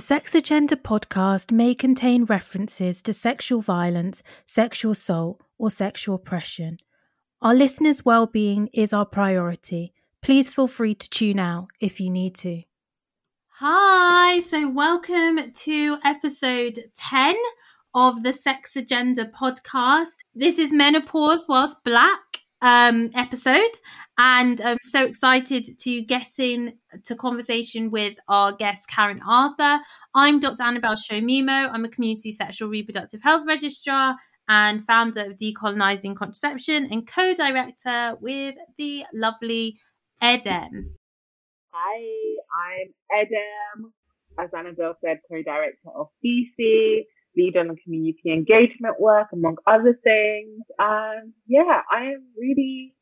The Sex Agenda podcast may contain references to sexual violence, sexual assault, or sexual oppression. Our listeners' well-being is our priority. Please feel free to tune out if you need to. Hi, so welcome to episode 10 of the Sex Agenda podcast. This is Menopause Whilst Black um, episode, and I'm so excited to get in to conversation with our guest Karen Arthur. I'm Dr. Annabel Sowemimo. I'm a community sexual reproductive health registrar and founder of Decolonizing Contraception and co-director with the lovely Edem. Hi, I'm Edem. As Annabel said, co-director of DC lead on community engagement work, among other things. And yeah, I am really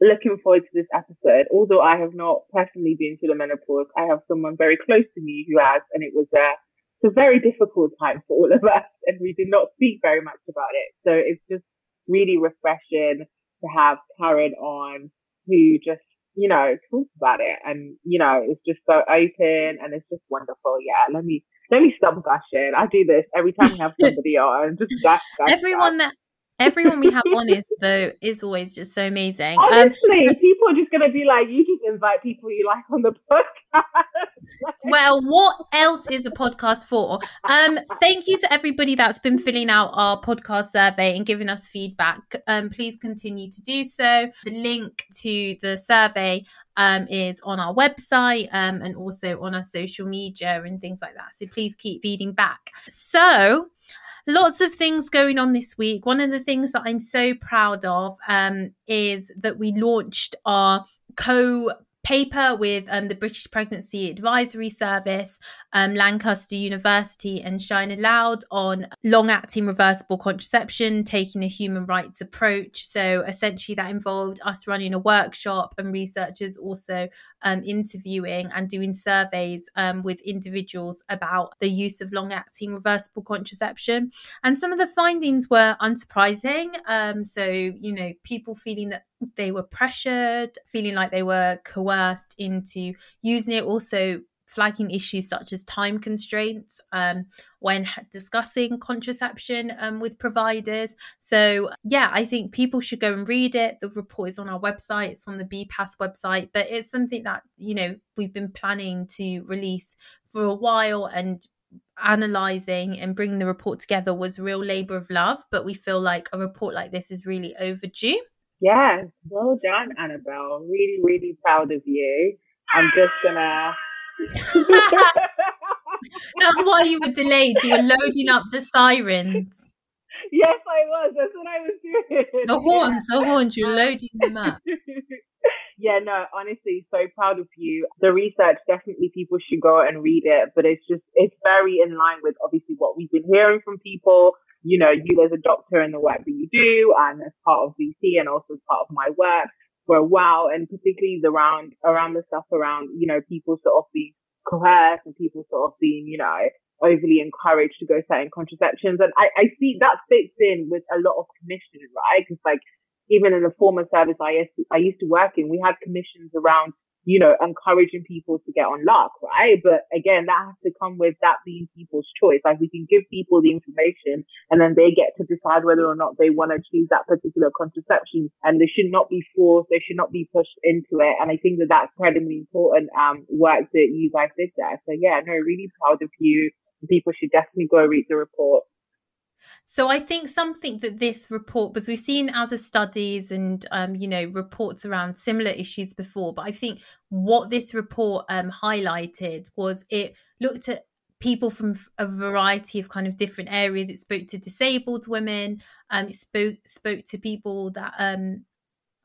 looking forward to this episode. Although I have not personally been through the menopause, I have someone very close to me who has, and it was a, a very difficult time for all of us, and we did not speak very much about it. So it's just really refreshing to have Karen on who just you know, talks about it and, you know, it's just so open and it's just wonderful. Yeah. Let me let me stop gushing. I do this every time we have somebody on. Just gush, gush Everyone gush. that everyone we have on is though is always just so amazing. Um, Honestly, um, people are just gonna be like, you just invite people you like on the podcast. well, what else is a podcast for? Um, thank you to everybody that's been filling out our podcast survey and giving us feedback. Um, please continue to do so. The link to the survey um, is on our website um, and also on our social media and things like that. So please keep feeding back. So lots of things going on this week. One of the things that I'm so proud of um, is that we launched our co paper with um, the British Pregnancy Advisory Service, um, Lancaster University, and Shine Loud on long acting reversible contraception, taking a human rights approach. So, essentially, that involved us running a workshop and researchers also um, interviewing and doing surveys um, with individuals about the use of long acting reversible contraception. And some of the findings were unsurprising. Um, so, you know, people feeling that they were pressured, feeling like they were coerced into using it. Also, flagging issues such as time constraints um, when discussing contraception um, with providers. So, yeah, I think people should go and read it. The report is on our website, it's on the BPAS website, but it's something that, you know, we've been planning to release for a while and analyzing and bringing the report together was real labor of love but we feel like a report like this is really overdue Yes, well done, Annabel. Really, really proud of you. I'm just gonna. That's why you were delayed. You were loading up the sirens. Yes, I was. That's what I was doing. The horns, the horns. You're loading them up. yeah, no, honestly, so proud of you. The research, definitely people should go and read it, but it's just, it's very in line with obviously what we've been hearing from people, you know, you as a doctor and the work that you do and as part of DC and also as part of my work for a while and particularly around, around the stuff around, you know, people sort of being coerced and people sort of being, you know, overly encouraged to go certain contraceptions. And I, I see that fits in with a lot of commissions, right? Cause like even in the former service I used to, I used to work in, we had commissions around you know, encouraging people to get on LARC, right? But again, that has to come with that being people's choice. Like we can give people the information and then they get to decide whether or not they want to choose that particular contraception and they should not be forced. They should not be pushed into it. And I think that that's incredibly important, um, work that you guys did there. So yeah, no, really proud of you. People should definitely go read the report. So I think something that this report, because we've seen other studies and um, you know reports around similar issues before, but I think what this report um, highlighted was it looked at people from a variety of kind of different areas. It spoke to disabled women. Um, it spoke spoke to people that um,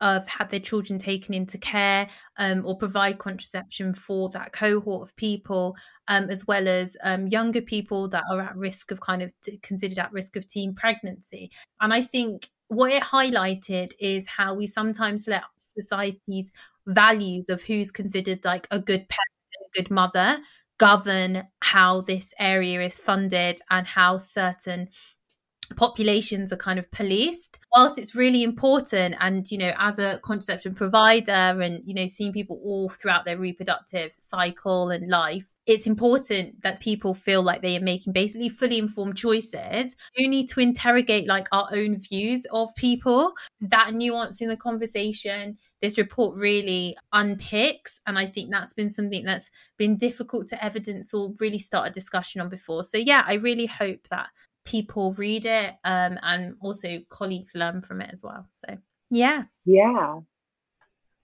have had their children taken into care um, or provide contraception for that cohort of people, um, as well as um, younger people that are at risk of kind of t- considered at risk of teen pregnancy. And I think what it highlighted is how we sometimes let society's values of who's considered like a good parent, a good mother, govern how this area is funded and how certain populations are kind of policed. Whilst it's really important and you know as a contraception provider and you know seeing people all throughout their reproductive cycle and life it's important that people feel like they are making basically fully informed choices. You need to interrogate like our own views of people. That nuance in the conversation this report really unpicks and i think that's been something that's been difficult to evidence or really start a discussion on before. So yeah i really hope that people read it um, and also colleagues learn from it as well. So, yeah. Yeah.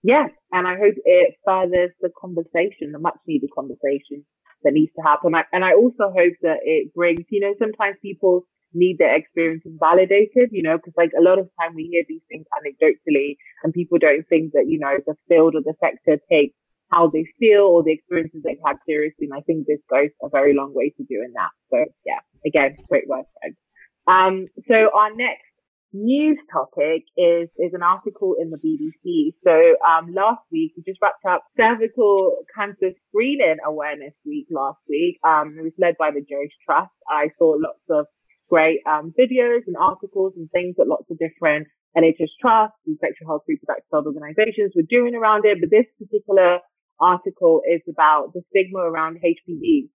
Yes. And I hope it furthers the conversation, the much needed conversation that needs to happen. And I also hope that it brings, you know, sometimes people need their experiences validated, you know, because like a lot of time we hear these things anecdotally and people don't think that, you know, the field or the sector takes how they feel or the experiences they've had seriously. And I think this goes a very long way to doing that. So yeah, again, great work, Fred. Um, so our next news topic is is an article in the BBC. So um, last week we just wrapped up cervical cancer screening awareness week last week. Um, it was led by the Jo's Trust. I saw lots of great um, videos and articles and things that lots of different NHS trusts and sexual health reproductive health organizations were doing around it. But this particular article is about the stigma around HPV,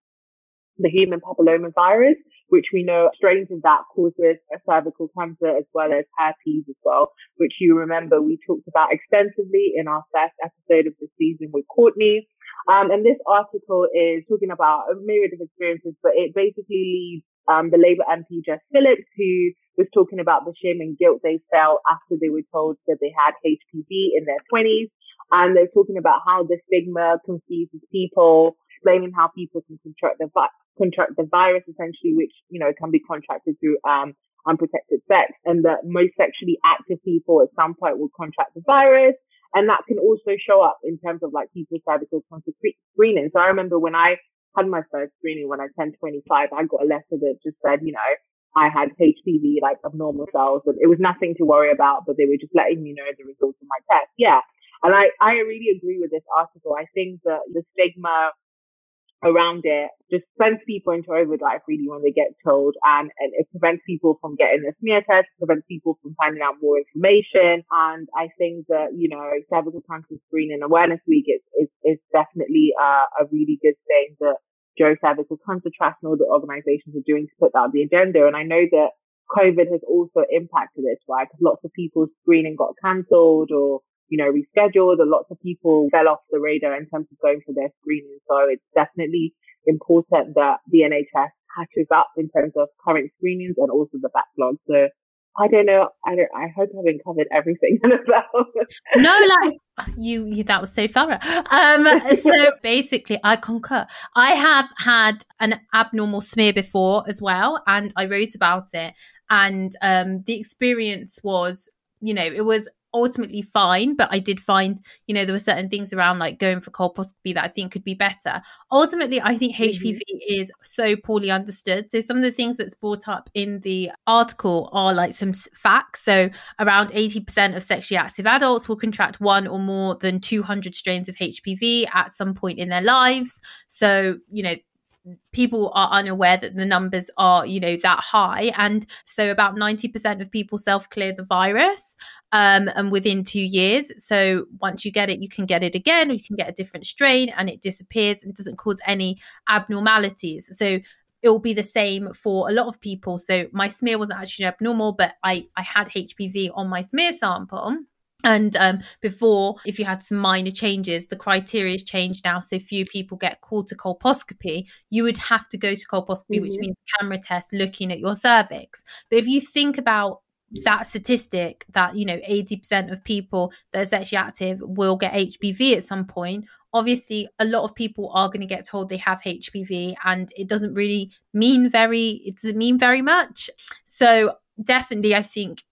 the human papillomavirus, which we know strains of that causes a cervical cancer as well as herpes as well, which you remember we talked about extensively in our first episode of the season with Courtney. Um, and this article is talking about a myriad of experiences, but it basically leads um, the Labour MP Jess Phillips, who was talking about the shame and guilt they felt after they were told that they had HPV in their 20s. And they're talking about how the stigma confuses people, explaining how people can contract the, vi- contract the virus essentially, which, you know, can be contracted through, um, unprotected sex and that most sexually active people at some point will contract the virus. And that can also show up in terms of like people's cervical cancer screening. So I remember when I had my first screening when I turned 25, I got a letter that just said, you know, I had HPV, like abnormal cells, and it was nothing to worry about, but they were just letting me know the results of my test. Yeah. And I, I really agree with this article. I think that the stigma around it just sends people into overdrive really when they get told and, and it prevents people from getting a smear test, prevents people from finding out more information. And I think that, you know, cervical cancer screening awareness week is, is, is definitely uh, a really good thing that Jo's Cervical Cancer Trust and all the organizations are doing to put that on the agenda. And I know that COVID has also impacted this, right? Because lots of people's screening got cancelled or you know, rescheduled and lots of people fell off the radar in terms of going for their screening. So it's definitely important that the NHS catches up in terms of current screenings and also the backlog. So I don't know. I don't. I hope I haven't covered everything about. no, like you, you. That was so thorough. Um. So basically, I concur. I have had an abnormal smear before as well, and I wrote about it. And um, the experience was, you know, it was ultimately fine, but I did find, you know, there were certain things around like going for colposcopy that I think could be better. Ultimately, I think HPV mm-hmm. is so poorly understood. So some of the things that's brought up in the article are like some facts. So around 80% of sexually active adults will contract one or more than 200 strains of HPV at some point in their lives. So, you know, people are unaware that the numbers are you know that high. And so about 90% of people self clear the virus um, and within two years. So once you get it you can get it again or you can get a different strain and it disappears and doesn't cause any abnormalities. So it will be the same for a lot of people. So my smear wasn't actually abnormal but i i had hpv on my smear sample and um, before, if you had some minor changes, the criteria has changed now. So few people get called to colposcopy. You would have to go to colposcopy, mm-hmm. which means camera test looking at your cervix. But if you think about that statistic that you know 80% of people that are sexually active will get hpv at some point obviously a lot of people are going to get told they have hpv and it doesn't really mean very it doesn't mean very much so definitely i think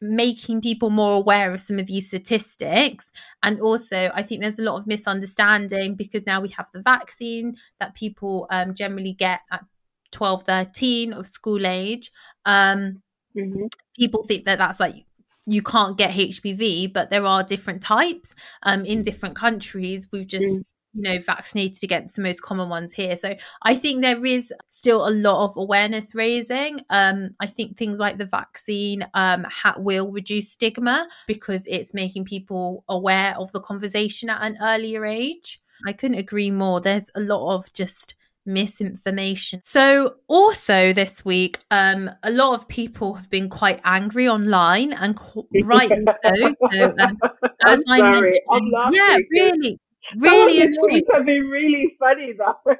making people more aware of some of these statistics. And also, I think there's a lot of misunderstanding because now we have the vaccine that people um, generally get at 12, 13 of school age. Um, mm-hmm. People think that that's like you can't get HPV, but there are different types um, in different countries. We've just mm you know, vaccinated against the most common ones here. So I think there is still a lot of awareness raising. Um, I think things like the vaccine um, ha- will reduce stigma because it's making people aware of the conversation at an earlier age. I couldn't agree more. There's a lot of just misinformation. So also this week, um, a lot of people have been quite angry online and rightly so. so um, as I Sorry, mentioned, I'm yeah, really, really annoying. have been really funny though.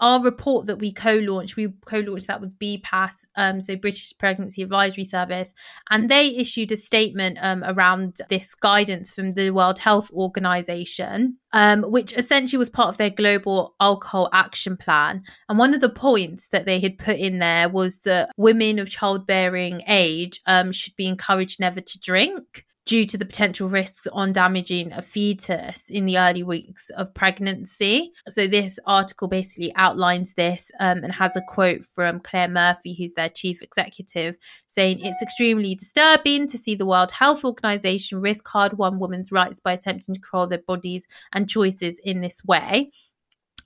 Our report that we co-launched, we co-launched that with BPAS, um, so British Pregnancy Advisory Service, and they issued a statement um, around this guidance from the World Health Organization, um, which essentially was part of their global alcohol action plan. And one of the points that they had put in there was that women of childbearing age um, should be encouraged never to drink due to the potential risks on damaging a fetus in the early weeks of pregnancy. So, this article basically outlines this um, and has a quote from Clare Murphy, who's their chief executive, saying it's extremely disturbing to see the World Health Organization risk hard won women's rights by attempting to control their bodies and choices in this way.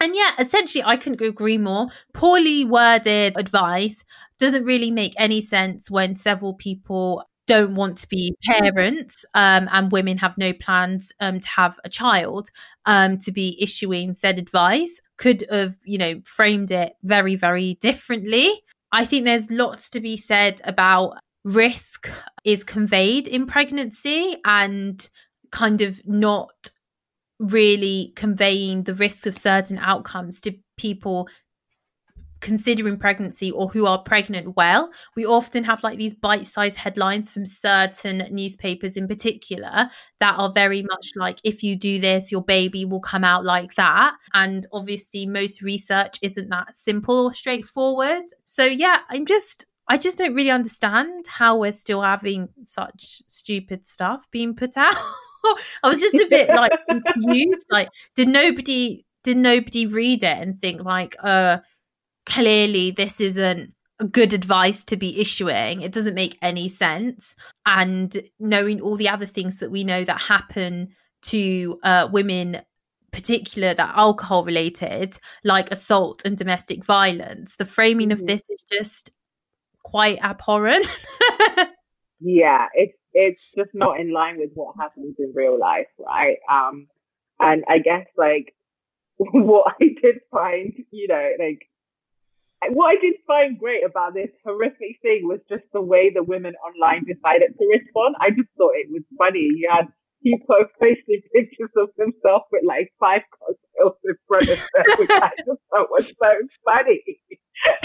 And yeah, essentially, I couldn't agree more. Poorly worded advice doesn't really make any sense when several people don't want to be parents um, and women have no plans um, to have a child um, to be issuing said advice could have you know framed it very very differently. I think there's lots to be said about risk is conveyed in pregnancy and kind of not really conveying the risk of certain outcomes to people considering pregnancy or who are pregnant well. We often have like these bite sized headlines from certain newspapers in particular that are very much like, if you do this, your baby will come out like that. And obviously, most research isn't that simple or straightforward. So, yeah, I'm just. I just don't really understand how we're still having such stupid stuff being put out. I was just a bit like confused. Like, did nobody did nobody read it and think like, uh, clearly this isn't good advice to be issuing. It doesn't make any sense. And knowing all the other things that we know that happen to uh, women, particular that alcohol related, like assault and domestic violence, the framing of Mhm. this is just quite abhorrent. yeah, it's it's just not in line with what happens in real life, right? Um, and I guess like what I did find, you know, like what I did find great about this horrific thing was just the way the women online decided to respond. I just thought it was funny. You had people posting pictures of themselves with like five cocktails in front of them, which I just thought was so funny.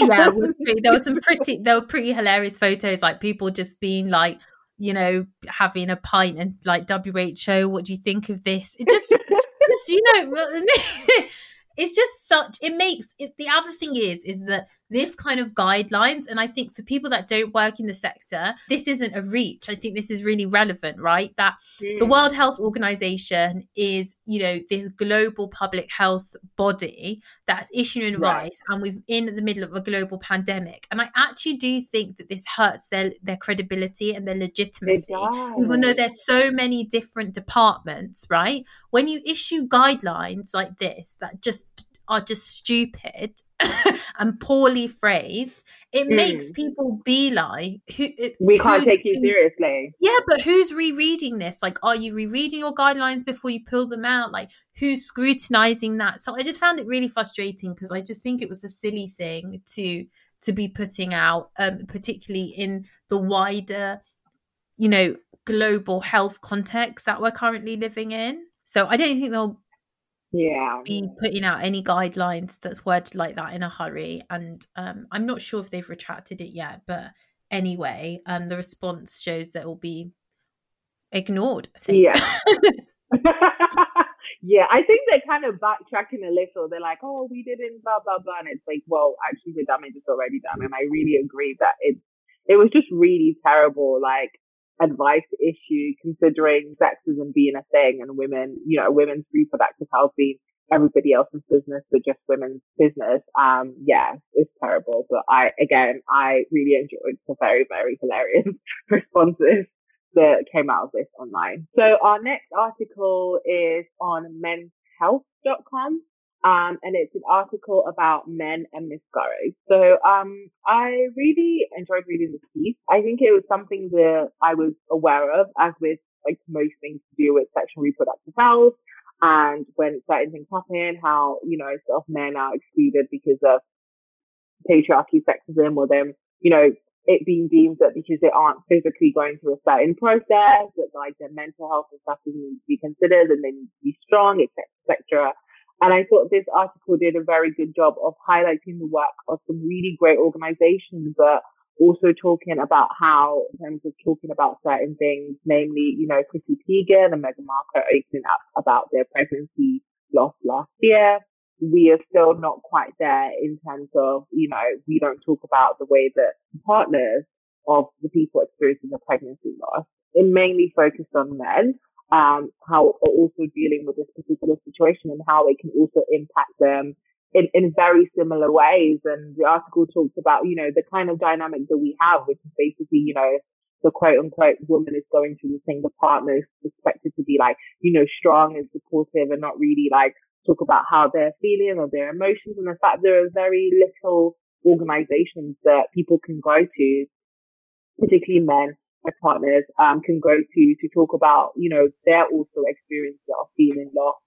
yeah, was pretty, there were some pretty there were pretty hilarious photos, like people just being like, you know, having a pint and like WHO, what do you think of this? It just just you know it's just such it makes it the other thing is is that this kind of guidelines. And i think for people that don't work in the sector this isn't a reach. I think this is really relevant right? That the mm. world health organization is you know this global public health body that's issuing advice Right. and we're in the middle of a global pandemic. And i actually do think that this hurts their their credibility and their legitimacy even though there's so many different departments, right? When you issue guidelines like this that just are just stupid and poorly phrased, it Mm. makes people be like, "Who? we can't take you seriously. Yeah, but who's rereading this? Like, are you rereading your guidelines before you pull them out? Like, who's scrutinizing that? So I just found it really frustrating because I just think it was a silly thing to to be putting out, um, particularly in the wider, you know, global health context that we're currently living in. So I don't think they'll Yeah. be putting out any guidelines that's worded like that in a hurry. And um, I'm not sure if they've retracted it yet, but anyway, um, the response shows that it will be ignored. I think. Yeah. yeah, I think they're kind of backtracking a little. They're like, oh, we didn't, blah, blah, blah. And it's like, well, actually, the damage is already done. And I really agree that it, it was just really terrible, like, advice issue considering sexism being a thing and women, you know, women's reproductive health being everybody else's business but just women's business. Um, yeah, it's terrible. But I, again, I really enjoyed the very, very hilarious responses. that came out of this online. So our next article is on menshealth.com. Um, and it's an article about men and miscarriage. So, um, I really enjoyed reading this piece. I think it was something that I was aware of, as with like most things to do with sexual reproductive health. And when certain things happen, how, you know, sort of men are excluded because of patriarchy, sexism, or them, you know, it being deemed that because they aren't physically going through a certain process, that like their mental health and stuff doesn't need to be considered and they need to be strong, etc., etc. And I thought this article did a very good job of highlighting the work of some really great organizations, but also talking about how, in terms of talking about certain things, namely, you know, Chrissy Teigen and Meghan Markle opening up about their pregnancy loss last year we are still not quite there in terms of, you know, we don't talk about the way that partners of the people experiencing the pregnancy loss. It mainly focused on men, um, how are also dealing with this particular situation and how it can also impact them in, in very similar ways. And the article talks about, you know, the kind of dynamic that we have, which is basically, you know, the quote unquote woman is going through the thing, the partner is expected to be like, you know, strong and supportive and not really like talk about how they're feeling or their emotions. And in fact, there are very little organizations that people can go to, particularly men, their partners, um, can go to to talk about, you know, their also experiences of feeling lost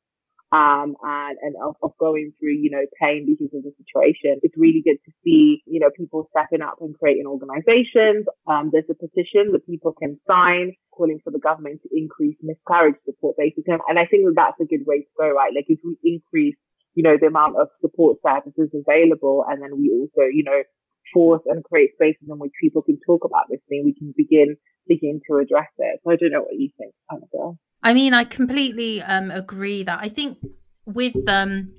um, and, and of, of, going through, you know, pain because of the situation. It's really good to see, you know, people stepping up and creating organizations. Um, there's a petition that people can sign calling for the government to increase miscarriage support, basically. And I think that that's a good way to go, right? Like if we increase, you know, the amount of support services available and then we also, you know, force and create spaces in which people can talk about this thing, we can begin begin to address it. So I don't know what you think, Annabel. I mean, I completely um, agree that I think with um,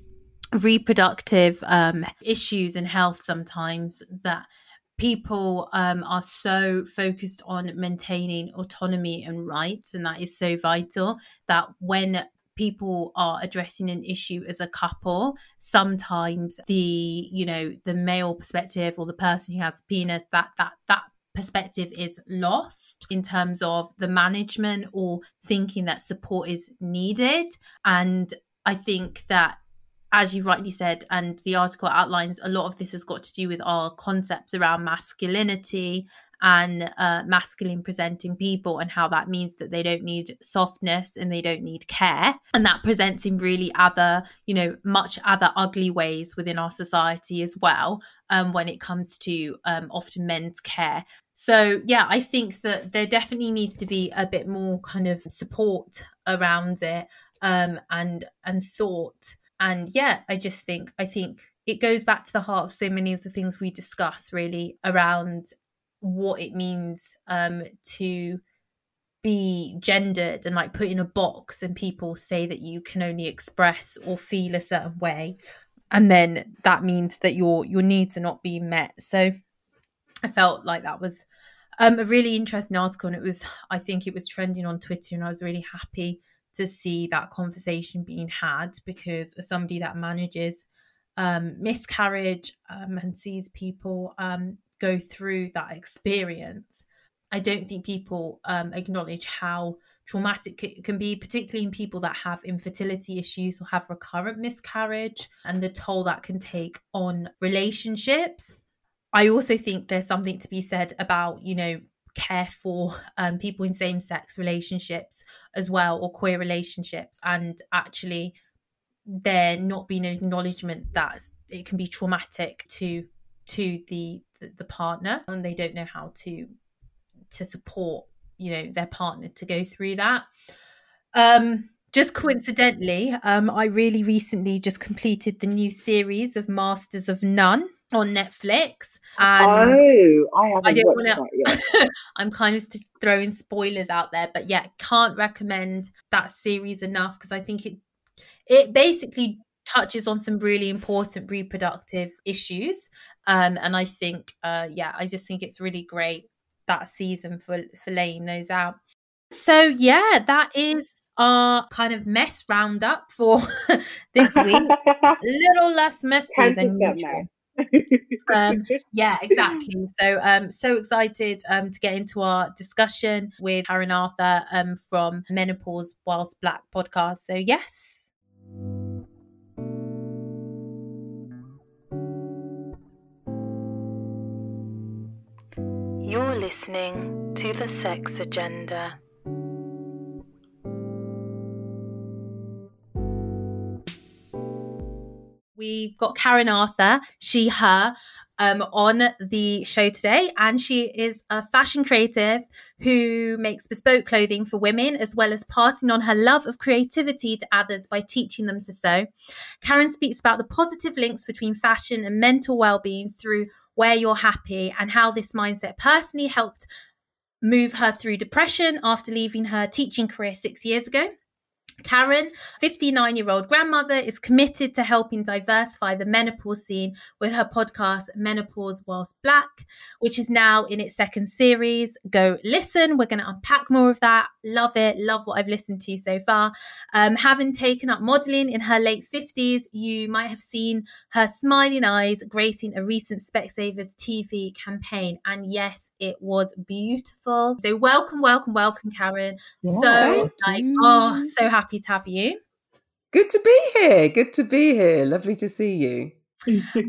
reproductive um, issues in health, sometimes that people um, are so focused on maintaining autonomy and rights, and that is so vital that when people are addressing an issue as a couple sometimes the you know the male perspective or the person who has penis that that that perspective is lost in terms of the management or thinking that support is needed. And I think that as you rightly said, and the article outlines, a lot of this has got to do with our concepts around masculinity and uh, masculine presenting people and how that means that they don't need softness and they don't need care. And that presents in really other you know much other ugly ways within our society as well um, when it comes to um, often men's care. So yeah i think that there definitely needs to be a bit more kind of support around it um, and and thought. And yeah i just think i think it goes back to the heart of so many of the things we discuss really around what it means um, to be gendered and like put in a box and people say that you can only express or feel a certain way. And then that means that your your needs are not being met. So i felt like that was um, a really interesting article and it was i think it was trending on twitter and i was really happy to see that conversation being had because as somebody that manages um, miscarriage um, and sees people um, go through that experience, I don't think people um, acknowledge how traumatic it can be, particularly in people that have infertility issues or have recurrent miscarriage, and the toll that can take on relationships. I also think there's something to be said about, you know, care for um, people in same sex relationships as well, or queer relationships, and actually there not being an acknowledgement that it can be traumatic to to the, the the partner and they don't know how to to support you know their partner to go through that. Um just coincidentally um i really recently just completed the new series of masters of none on netflix and oh i haven't i don't want to i'm kind of throwing spoilers out there but yeah can't recommend that series enough because i think it it basically touches on some really important reproductive issues. Um, and I think, uh, yeah, I just think it's really great that season for for laying those out. So yeah, that is our kind of mess roundup for this week. A little less messy than usual. um, yeah, exactly. So, um, so excited um, to get into our discussion with Karen Arthur um, from Menopause Whilst Black podcast. So, yes. Listening to The Sex Agenda. We've got Karen Arthur, she, her, um, on the show today. And she is a fashion creative who makes bespoke clothing for women, as well as passing on her love of creativity to others by teaching them to sew. Karen speaks about the positive links between fashion and mental well being through Wear You're Happy and how this mindset personally helped move her through depression after leaving her teaching career six years ago. Karen, 59 year old grandmother, is committed to helping diversify the menopause scene with her podcast, Menopause Whilst Black, which is now in its second series. Go listen. We're going to unpack more of that. Love it. Love what I've listened to so far. Um, having taken up modeling in her late 50s, you might have seen her smiling eyes gracing a recent Specsavers TV campaign. And yes, it was beautiful. So, welcome, welcome, welcome, Karen. Yeah, so, like, oh, so happy happy to have you. Good to be here. Good to be here. Lovely to see you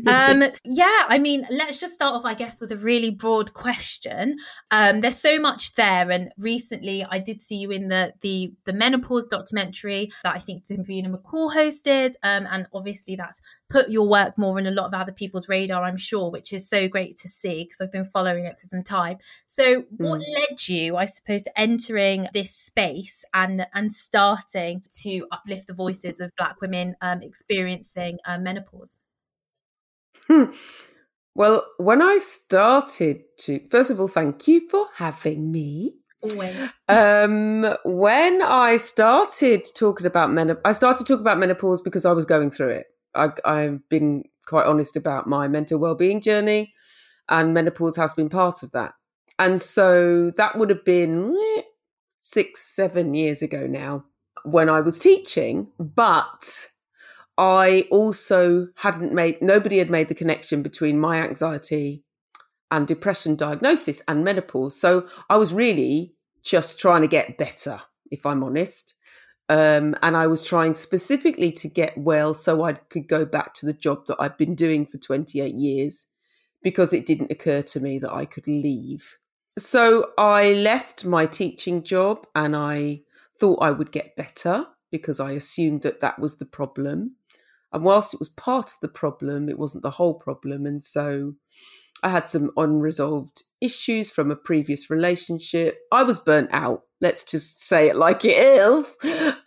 um, yeah, I mean, let's just start off, I guess, with a really broad question. Um, there's so much there, and recently I did see you in the the the menopause documentary that I think Davina McCall hosted, um, and obviously that's put your work more on a lot of other people's radar, I'm sure, which is so great to see because I've been following it for some time. So, what mm. led you, I suppose, to entering this space and and starting to uplift the voices of Black women um, experiencing uh, menopause? Hmm. Well, when I started to, first of all, thank you for having me. Always. Um, when I started talking about menopause, I started talking about menopause because I was going through it. I, I've been quite honest about my mental well-being journey, and menopause has been part of that. And so that would have been eh, six, seven years ago now when I was teaching. But I also hadn't made, nobody had made the connection between my anxiety and depression diagnosis and menopause. So I was really just trying to get better, if I'm honest. Um, and I was trying specifically to get well so I could go back to the job that I've been doing for 28 years because it didn't occur to me that I could leave. So I left my teaching job and I thought I would get better because I assumed that that was the problem. And whilst it was part of the problem, it wasn't the whole problem. And so I had some unresolved issues from a previous relationship. I was burnt out. Let's just say it like it is.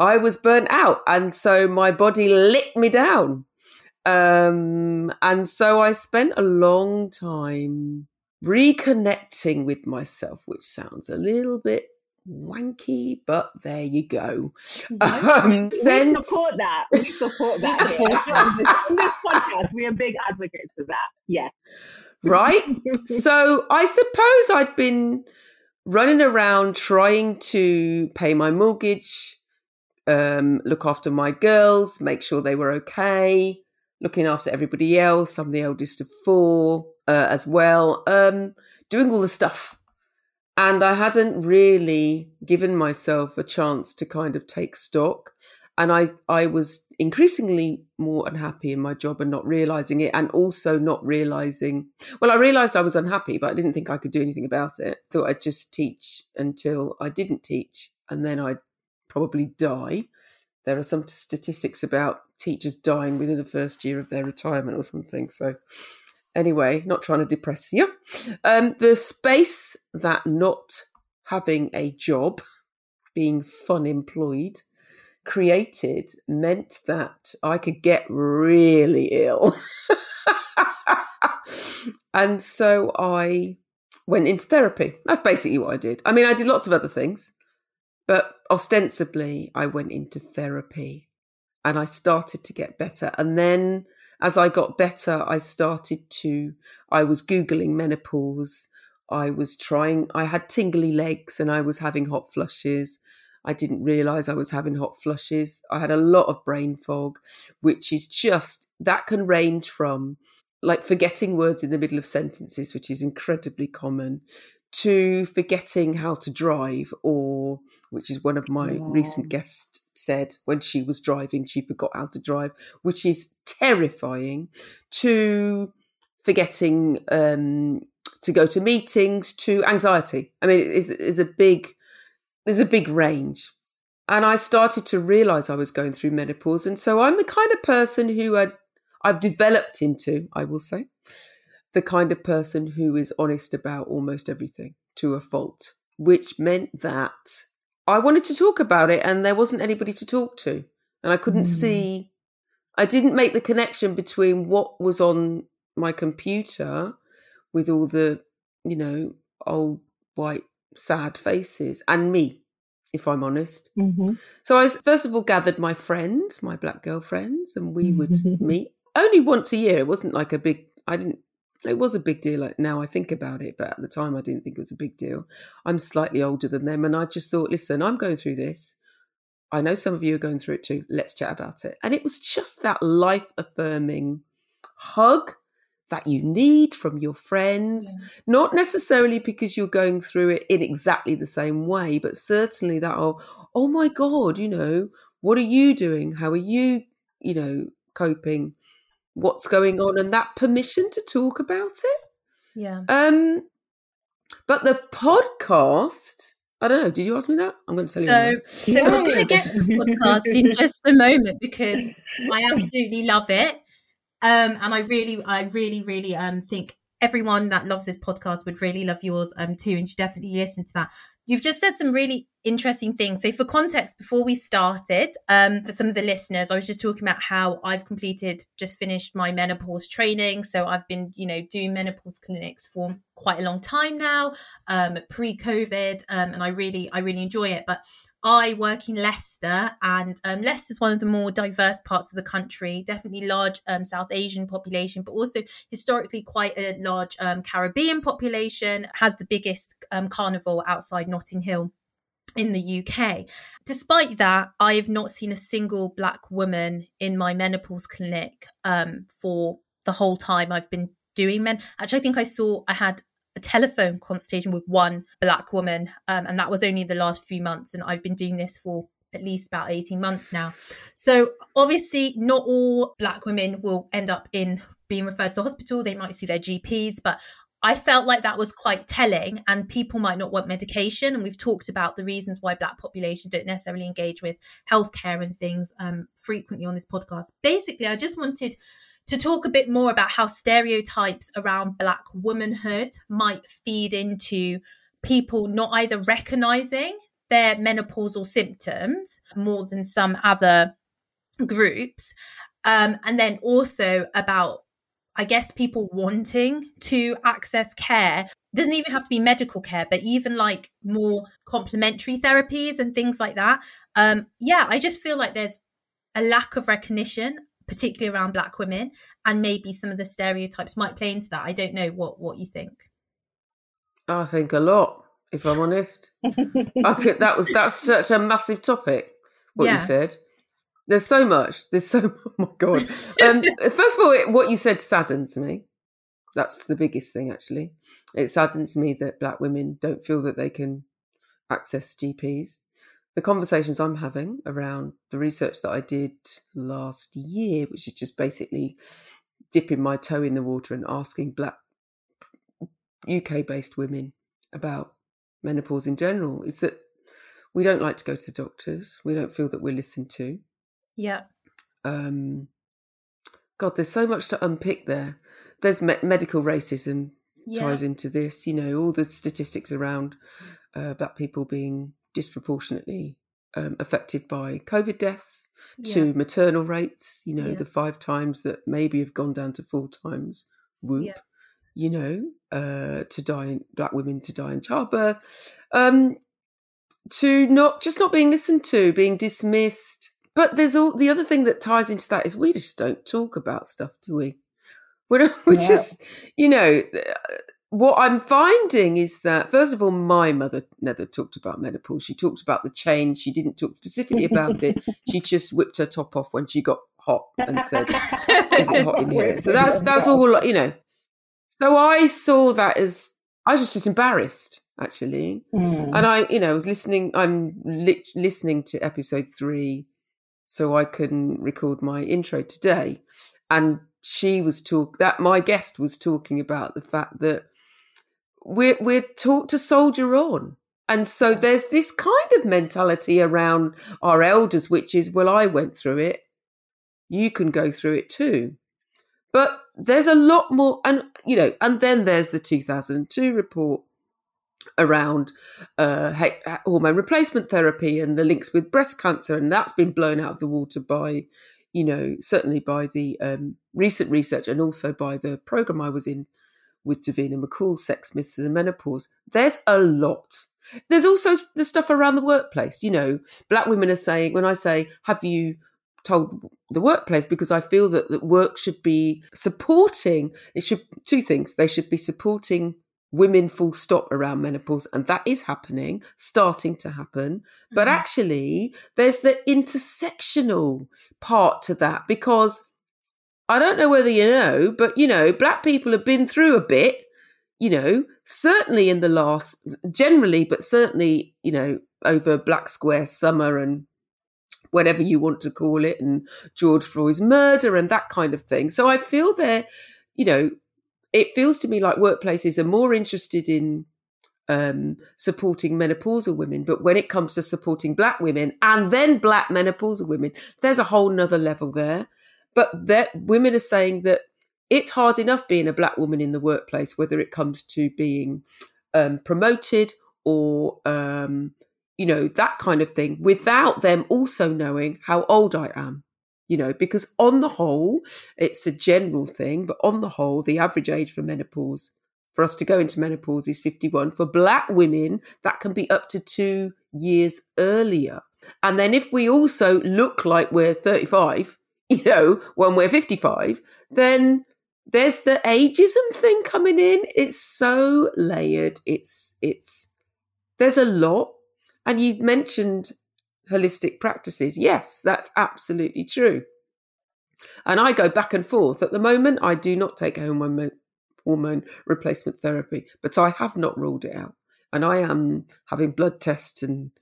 I was burnt out. And so my body lit me down. Um, and so I spent a long time reconnecting with myself, which sounds a little bit wanky, but there you go. Um, we support that. We support that. We support that. In this podcast, we are big advocates of that. Yes. Right. so I suppose I'd been running around trying to pay my mortgage, um, look after my girls, make sure they were okay, looking after everybody else. I'm the eldest of four uh, as well. Um, doing all the stuff and I hadn't really given myself a chance to kind of take stock. And I, I was increasingly more unhappy in my job and not realizing it, and also not realizing. Well, I realized I was unhappy, but I didn't think I could do anything about it. Thought I'd just teach until I didn't teach, and then I'd probably die. There are some statistics about teachers dying within the first year of their retirement or something. So anyway, not trying to depress you. Um, the space that not having a job, being fun employed, created meant that I could get really ill. and so I went into therapy. That's basically what I did. I mean, I did lots of other things, but ostensibly, I went into therapy and I started to get better. And then as I got better, I started to, I was Googling menopause. I was trying, I had tingly legs and I was having hot flushes. I didn't realize I was having hot flushes. I had a lot of brain fog, which is just, that can range from like forgetting words in the middle of sentences, which is incredibly common, to forgetting how to drive, or which is one of my recent guests said when she was driving, she forgot how to drive, which is terrifying, to forgetting um, to go to meetings, to anxiety. I mean, it's, it's a big, there's a big range. And I started to realize I was going through menopause. And so I'm the kind of person who I've developed into, I will say, the kind of person who is honest about almost everything to a fault, which meant that I wanted to talk about it and there wasn't anybody to talk to. And I couldn't mm. see, I didn't make the connection between what was on my computer with all the, you know, old white sad faces and me, if I'm honest. Mm-hmm. So I first of all gathered my friends, my black girlfriends, and we would meet only once a year. It wasn't like a big, I didn't, it was a big deal. Like now I think about it, but at the time I didn't think it was a big deal. I'm slightly older than them, and I just thought, listen, I'm going through this. I know some of you are going through it too. Let's chat about it. And it was just that life affirming hug that you need from your friends, yeah. not necessarily because you're going through it in exactly the same way, but certainly that, oh, oh my God, you know, what are you doing? How are you, you know, coping? What's going on? And that permission to talk about it. Yeah. Um, but the podcast, I don't know. Did you ask me that? I'm going to tell so, you. So, so we're going to get to the podcast in just a moment because I absolutely love it. Um, and I really, I really, really um think everyone that loves this podcast would really love yours um too, and should definitely listen to that. You've just said some really interesting things. So, for context, before we started, um, for some of the listeners, I was just talking about how I've completed, just finished my menopause training. So, I've been, you know, doing menopause clinics for quite a long time now, um, pre-COVID, um, and I really, I really enjoy it. But I work in Leicester, and um, Leicester is one of the more diverse parts of the country. Definitely large um, South Asian population, but also historically quite a large um, Caribbean population. Has the biggest um, carnival outside Notting Hill in the UK. Despite that, I have not seen a single black woman in my menopause clinic um, for the whole time I've been doing men. Actually, I think I saw I had a telephone consultation with one black woman, um, and that was only the last few months. And I've been doing this for at least about 18 months now. So, obviously, not all black women will end up in being referred to hospital. They might see their GPs, but I felt like that was quite telling, and people might not want medication. And we've talked about the reasons why Black populations don't necessarily engage with healthcare and things um, frequently on this podcast. Basically, I just wanted to talk a bit more about how stereotypes around Black womanhood might feed into people not either recognizing their menopausal symptoms more than some other groups, um, and then also about I guess people wanting to access care doesn't even have to be medical care, but even like more complementary therapies and things like that. Um, yeah, I just feel like there's a lack of recognition particularly around black women and maybe some of the stereotypes might play into that. I don't know what what you think. I think a lot if i'm honest. I could, that was that's such a massive topic what yeah. you said. There's so much there's so oh my god. Um, first of all what you said saddens me. That's the biggest thing actually. It saddens me that black women don't feel that they can access gps the conversations I'm having around the research that I did last year, which is just basically dipping my toe in the water and asking black UK based women about menopause in general, is that we don't like to go to the doctors. We don't feel that we're listened to. Yeah. Um, God, there's so much to unpick there. There's me- medical racism yeah. ties into this. You know, all the statistics around uh, black people being disproportionately um, affected by COVID deaths yeah. to maternal rates, you know, yeah. the five times that maybe have gone down to four times whoop, yeah. you know, uh, to die in black women to die in childbirth, um, to not just not being listened to, being dismissed. But there's all the other thing that ties into that is we just don't talk about stuff, do we? We're, we're just, you know, what I'm finding is that, first of all, my mother never talked about menopause. She talked about the change. She didn't talk specifically about it. She just whipped her top off when she got hot and said, "Is it hot in here?" So that's that's all you know. So I saw that as I was just embarrassed actually, Mm. and I you know was listening. I'm li- listening to episode three, so I can record my intro today, and she was talk that my guest was talking about the fact that we're we're taught to soldier on. And so there's this kind of mentality around our elders, which is, well, I went through it. You can go through it too. But there's a lot more, and you know, and then there's the 2002 report around uh, hormone replacement therapy and the links with breast cancer, and that's been blown out of the water by, you know, certainly by the um, recent research and also by the program I was in with Davina McCall, Sex Myths and Menopause. There's a lot. There's also the stuff around the workplace. You know, black women are saying, when I say, have you told the workplace? Because I feel that, that work should be supporting, it should, two things. They should be supporting women full stop around menopause. And that is happening, starting to happen. But Mhm. actually, there's the intersectional part to that because I don't know whether you know, but you know, black people have been through a bit, you know, certainly in the last, generally, but certainly, you know, over Black Square Summer and whatever you want to call it, and George Floyd's murder and that kind of thing. So I feel there, you know, it feels to me like workplaces are more interested in um, supporting menopausal women, but when it comes to supporting black women and then black menopausal women, there's a whole nother level there. But that women are saying that it's hard enough being a black woman in the workplace, whether it comes to being um, promoted or um, you know that kind of thing, without them also knowing how old I am. You know, because on the whole, it's a general thing, but on the whole, the average age for menopause for us to go into menopause is 51. For black women, that can be up to two years earlier. And then if we also look like we're 35, you know, when we're 55, then there's the ageism thing coming in. It's so layered. It's, it's, there's a lot. And you mentioned holistic practices. Yes, that's absolutely true. And I go back and forth. At the moment, I do not take hormone, hormone replacement therapy, but I have not ruled it out. And I am having blood tests and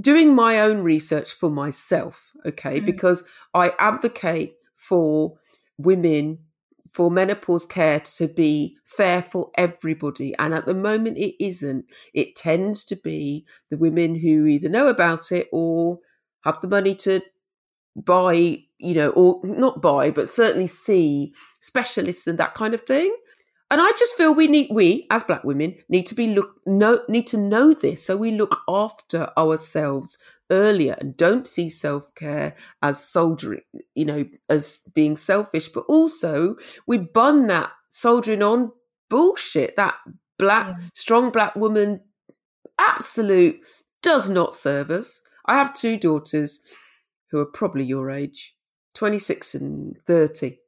doing my own research for myself, okay? Mm. Because I advocate for women, for menopause care to be fair for everybody. And at the moment, it isn't. It tends to be the women who either know about it or have the money to buy, you know, or not buy, but certainly see specialists and that kind of thing. And I just feel we need, we as black women need to be look, know, need to know this. So we look after ourselves earlier and don't see self care as soldiering, you know, as being selfish, but also we bun that soldiering on bullshit, that black, Yeah. strong black woman, absolute does not serve us. I have two daughters who are probably your age, 26 and 30.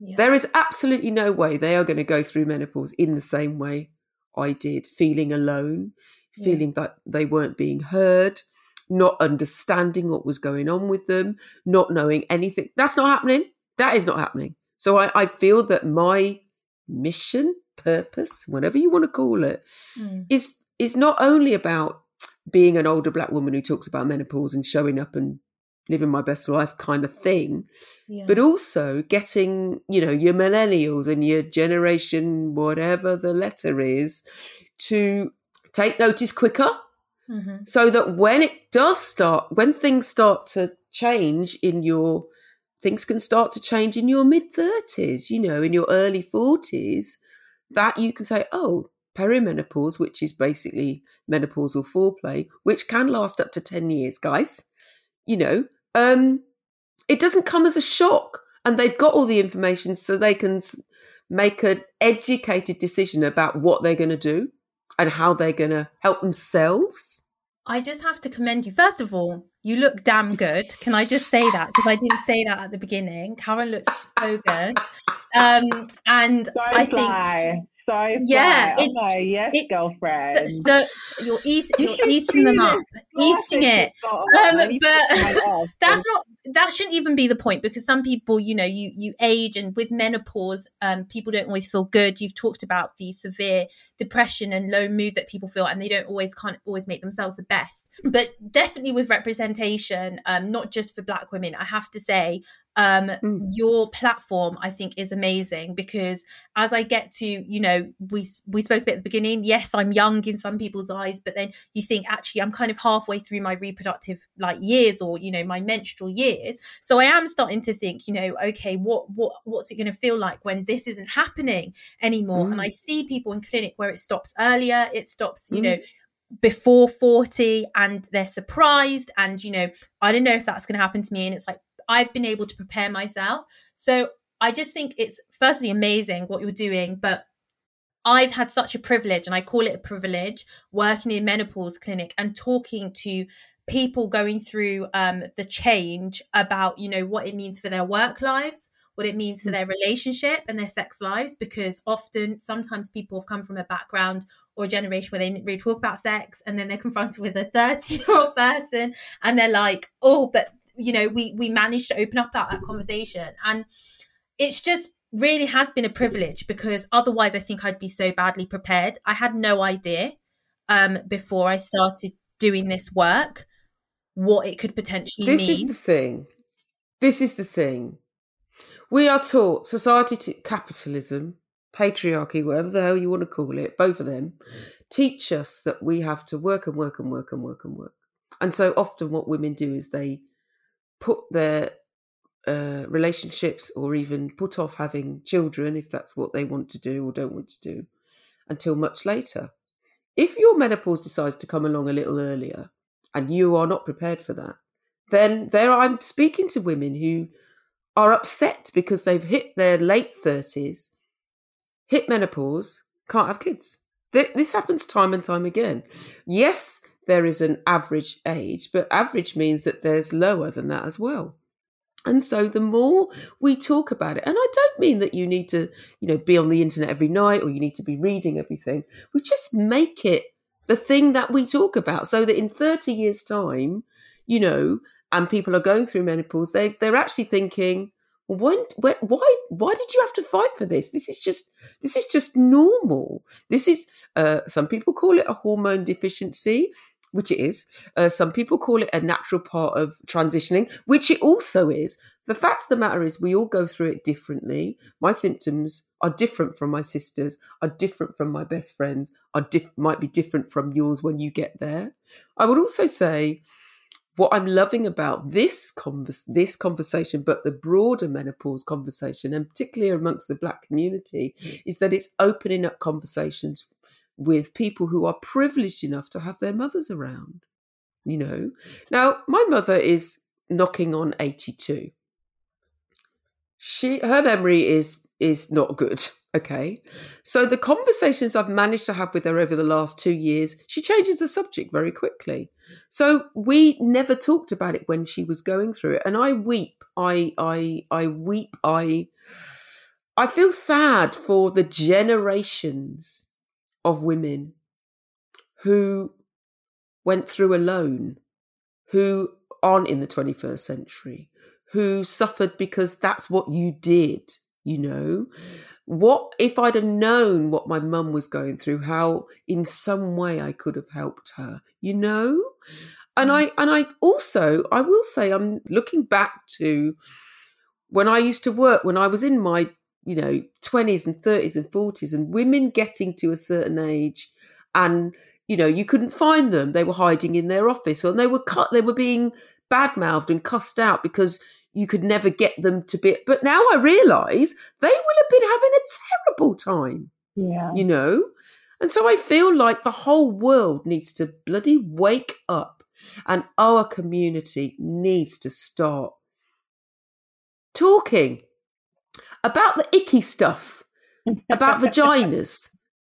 Yeah. There is absolutely no way they are going to go through menopause in the same way I did, feeling alone, Yeah. feeling that they weren't being heard, not understanding what was going on with them, not knowing anything. That's not happening. That is not happening. So I, I feel that my mission, purpose, whatever you want to call it, Mm. is is not only about being an older black woman who talks about menopause and showing up and living my best life kind of thing Yeah. but also getting you know your millennials and your generation whatever the letter is to take notice quicker Mhm. so that when it does start when things start to change in your things can start to change in your mid 30s you know in your early 40s that you can say oh perimenopause which is basically menopausal foreplay which can last up to 10 years guys you know um it doesn't come as a shock and they've got all the information so they can make an educated decision about what they're going to do and how they're going to help themselves I just have to commend you. First of all, you look damn good. Can I just say that? Because I didn't say that at the beginning. Karen looks so good. Um, and Don't I think lie. So Yeah, it- I'm yes, it- girlfriend. So, so you're, eat, You you're should eating them up, eating it. Um, but that's not that shouldn't even be the point because some people you know you you age and with menopause um people don't always feel good. You've talked about the severe depression and low mood that people feel and they don't always can't always make themselves the best. But definitely with representation um not just for black women i have to say um Mm. your platform i think is amazing because as i get to you know we we spoke a bit at the beginning yes i'm young in some people's eyes but then you think actually i'm kind of halfway through my reproductive like years or you know my menstrual years so i am starting to think you know okay what what what's it going to feel like when this isn't happening anymore and Mm. i see people in clinic where it stops earlier it stops you Mm. know before 40 and they're surprised and you know i don't know if that's going to happen to me and it's like i've been able to prepare myself. So i just think it's firstly amazing what you're doing but I've had such a privilege, and I call it a privilege, working in menopause clinic and talking to people going through um, the change about, you know, what it means for their work lives, what it means for their relationship and their sex lives, because often, sometimes people have come from a background or a generation where they didn't really talk about sex, and then they're confronted with a 30 year old person, and they're like, oh, but, you know, we, we managed to open up about that conversation. And it's just really has been a privilege because otherwise I think I'd be so badly prepared. I had no idea um, before I started doing this work what it could potentially This mean. is the thing. This is the thing. We are taught society to capitalism, patriarchy, whatever the hell you want to call it, both of them, teach us that we have to work and work and work and work and work. And so often what women do is they put their uh, relationships or even put off having children if that's what they want to do or don't want to do until much later. If your menopause decides to come along a little earlier and you are not prepared for that, then there I'm speaking to women who are upset because they've hit their late 30s, hit menopause, can't have kids. This happens time and time again. Yes, there is an average age, but average means that there's lower than that as well. And so the more we talk about it, and I don't mean that you need to, you know, be on the internet every night or you need to be reading everything. We just make it the thing that we talk about so that in 30 years' time, you know, and people are going through menopause, they they're actually thinking, why, why why why did you have to fight for this? This is just this is just normal. This is uh, some people call it a hormone deficiency, which it is. Uh, some people call it a natural part of transitioning, which it also is. The fact of the matter is, we all go through it differently. My symptoms are different from my sisters, are different from my best friends, are diff- might be different from yours when you get there. I would also say what I'm loving about this this conversation, but the broader menopause conversation, and particularly amongst the Black community, is that it's opening up conversations with people who are privileged enough to have their mothers around. You know, now my mother is knocking on eighty-two. She her memory is is not good. Okay, so the conversations I've managed to have with her over the last two years, she changes the subject very quickly. So we never talked about it when she was going through it, and I weep. I I I weep. I I feel sad for the generations of women who went through alone, who aren't in the 21st century, who suffered because that's what you did, you know. What if I'd have known what my mum was going through, how in some way I could have helped her, you know? And I and I also I will say I'm looking back to when I used to work when I was in my you know 20s and 30s and 40s and women getting to a certain age and you know you couldn't find them. They were hiding in their office or they were cut they were being badmouthed and cussed out because you could never get them to be but now I realize they will have been having a terrible time Yeah. you know? And so I feel like the whole world needs to bloody wake up and our community needs to start talking about the icky stuff, about vaginas,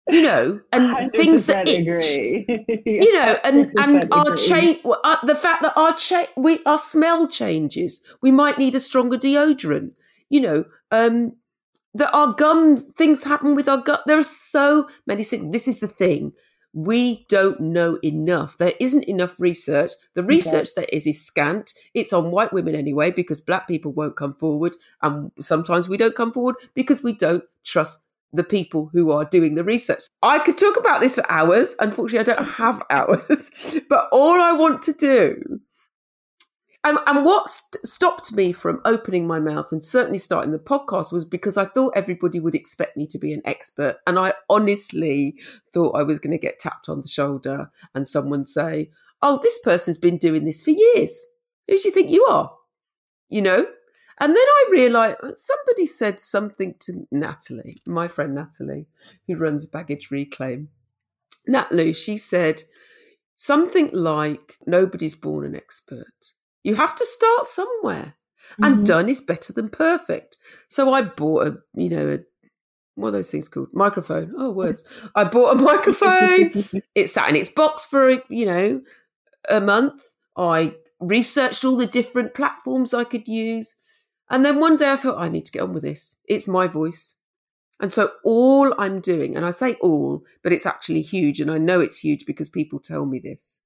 you know, and things that 100% itch. agree. You know, and and our change, uh, the fact that our cha- we our smell changes. We might need a stronger deodorant. You know, um, that our gum things happen with our gut. There are so many things. This is the thing. We don't know enough. There isn't enough research. The research okay. that is is scant. It's on white women anyway, because black people won't come forward. And sometimes we don't come forward because we don't trust the people who are doing the research. I could talk about this for hours. Unfortunately, I don't have hours. but all I want to do and, and what st- stopped me from opening my mouth and certainly starting the podcast was because I thought everybody would expect me to be an expert. And I honestly thought I was going to get tapped on the shoulder and someone say, Oh, this person's been doing this for years. Who do you think you are? You know? And then I realised somebody said something to Natalie, my friend Natalie, who runs Baggage Reclaim. Natalie, she said something like, Nobody's born an expert. You have to start somewhere. Mm-hmm. And done is better than perfect. So I bought a, you know, a, what are those things called? Microphone. Oh, words. I bought a microphone. it sat in its box for, you know, a month. I researched all the different platforms I could use. And then one day I thought, I need to get on with this. It's my voice. And so all I'm doing, and I say all, but it's actually huge. And I know it's huge because people tell me this.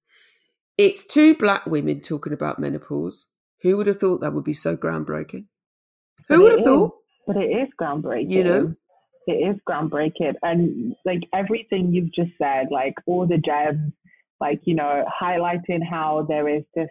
It's two black women talking about menopause. Who would have thought that would be so groundbreaking? Who would have is, thought? But it is groundbreaking. You know? It is groundbreaking. And like everything you've just said, like all the gems, like, you know, highlighting how there is this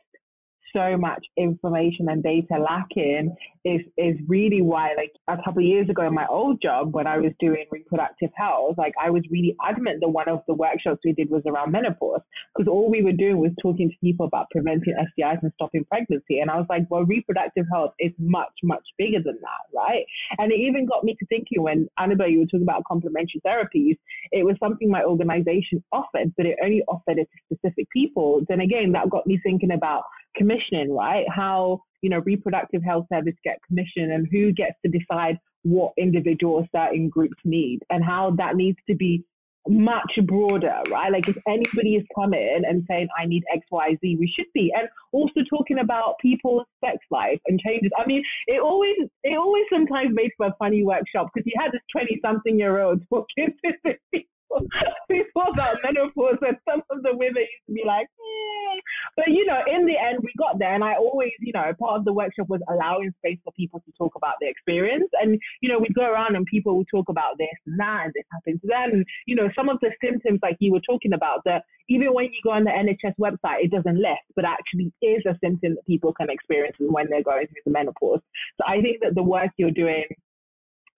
so much information and data lacking is is really why like a couple of years ago in my old job when I was doing reproductive health, like I was really adamant that one of the workshops we did was around menopause because all we were doing was talking to people about preventing STIs and stopping pregnancy. And I was like, well, reproductive health is much, much bigger than that, right? And it even got me to thinking when Annabel, you were talking about complementary therapies, it was something my organization offered, but it only offered it to specific people. Then again, that got me thinking about commissioning, right? How, you know, reproductive health service get commissioned and who gets to decide what individual or certain groups need and how that needs to be much broader, right? Like if anybody is coming and saying, I need X, Y, Z, we should be. And also talking about people's sex life and changes. I mean, it always, it always sometimes made for a funny workshop because you had this 20 something year old talking to before that menopause, and some of the women used to be like, eh. but you know, in the end, we got there, and I always, you know, part of the workshop was allowing space for people to talk about their experience, and you know, we'd go around and people would talk about this and that, and this happened to them, and you know, some of the symptoms like you were talking about that even when you go on the NHS website, it doesn't list, but actually is a symptom that people can experience when they're going through the menopause. So I think that the work you're doing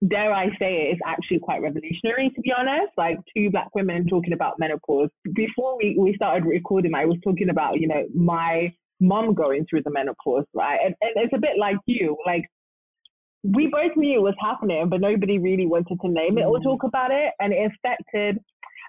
dare I say it, is actually quite revolutionary, to be honest. Like two black women talking about menopause. Before we, we started recording, I was talking about, you know, my mom going through the menopause, right? And, and it's a bit like you, like we both knew it was happening, but nobody really wanted to name it or mm. talk about it. And it affected,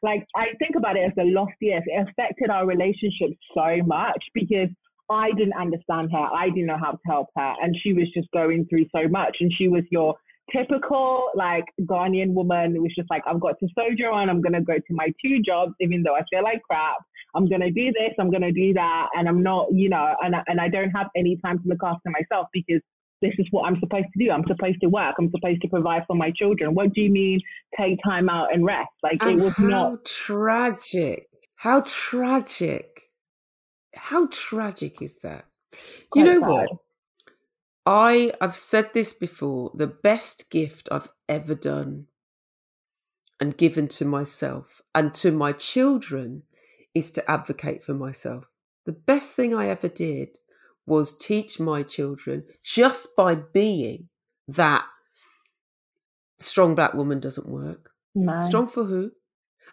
like, I think about it as the lost years. It affected our relationship so much because I didn't understand her. I didn't know how to help her. And she was just going through so much. And she was your typical like Ghanaian woman was just like, I've got to soldier on. I'm gonna go to my two jobs, even though I feel like crap. I'm gonna do this. I'm gonna do that, and I'm not, you know, and and I don't have any time to look after myself because this is what I'm supposed to do. I'm supposed to work. I'm supposed to provide for my children. What do you mean take time out and rest? Like and it was how not tragic. How tragic. How tragic is that? You know sad. what? I I've said this before, the best gift I've ever done and given to myself and to my children is to advocate for myself. The best thing I ever did was teach my children just by being that strong black woman doesn't work. No. Strong for who?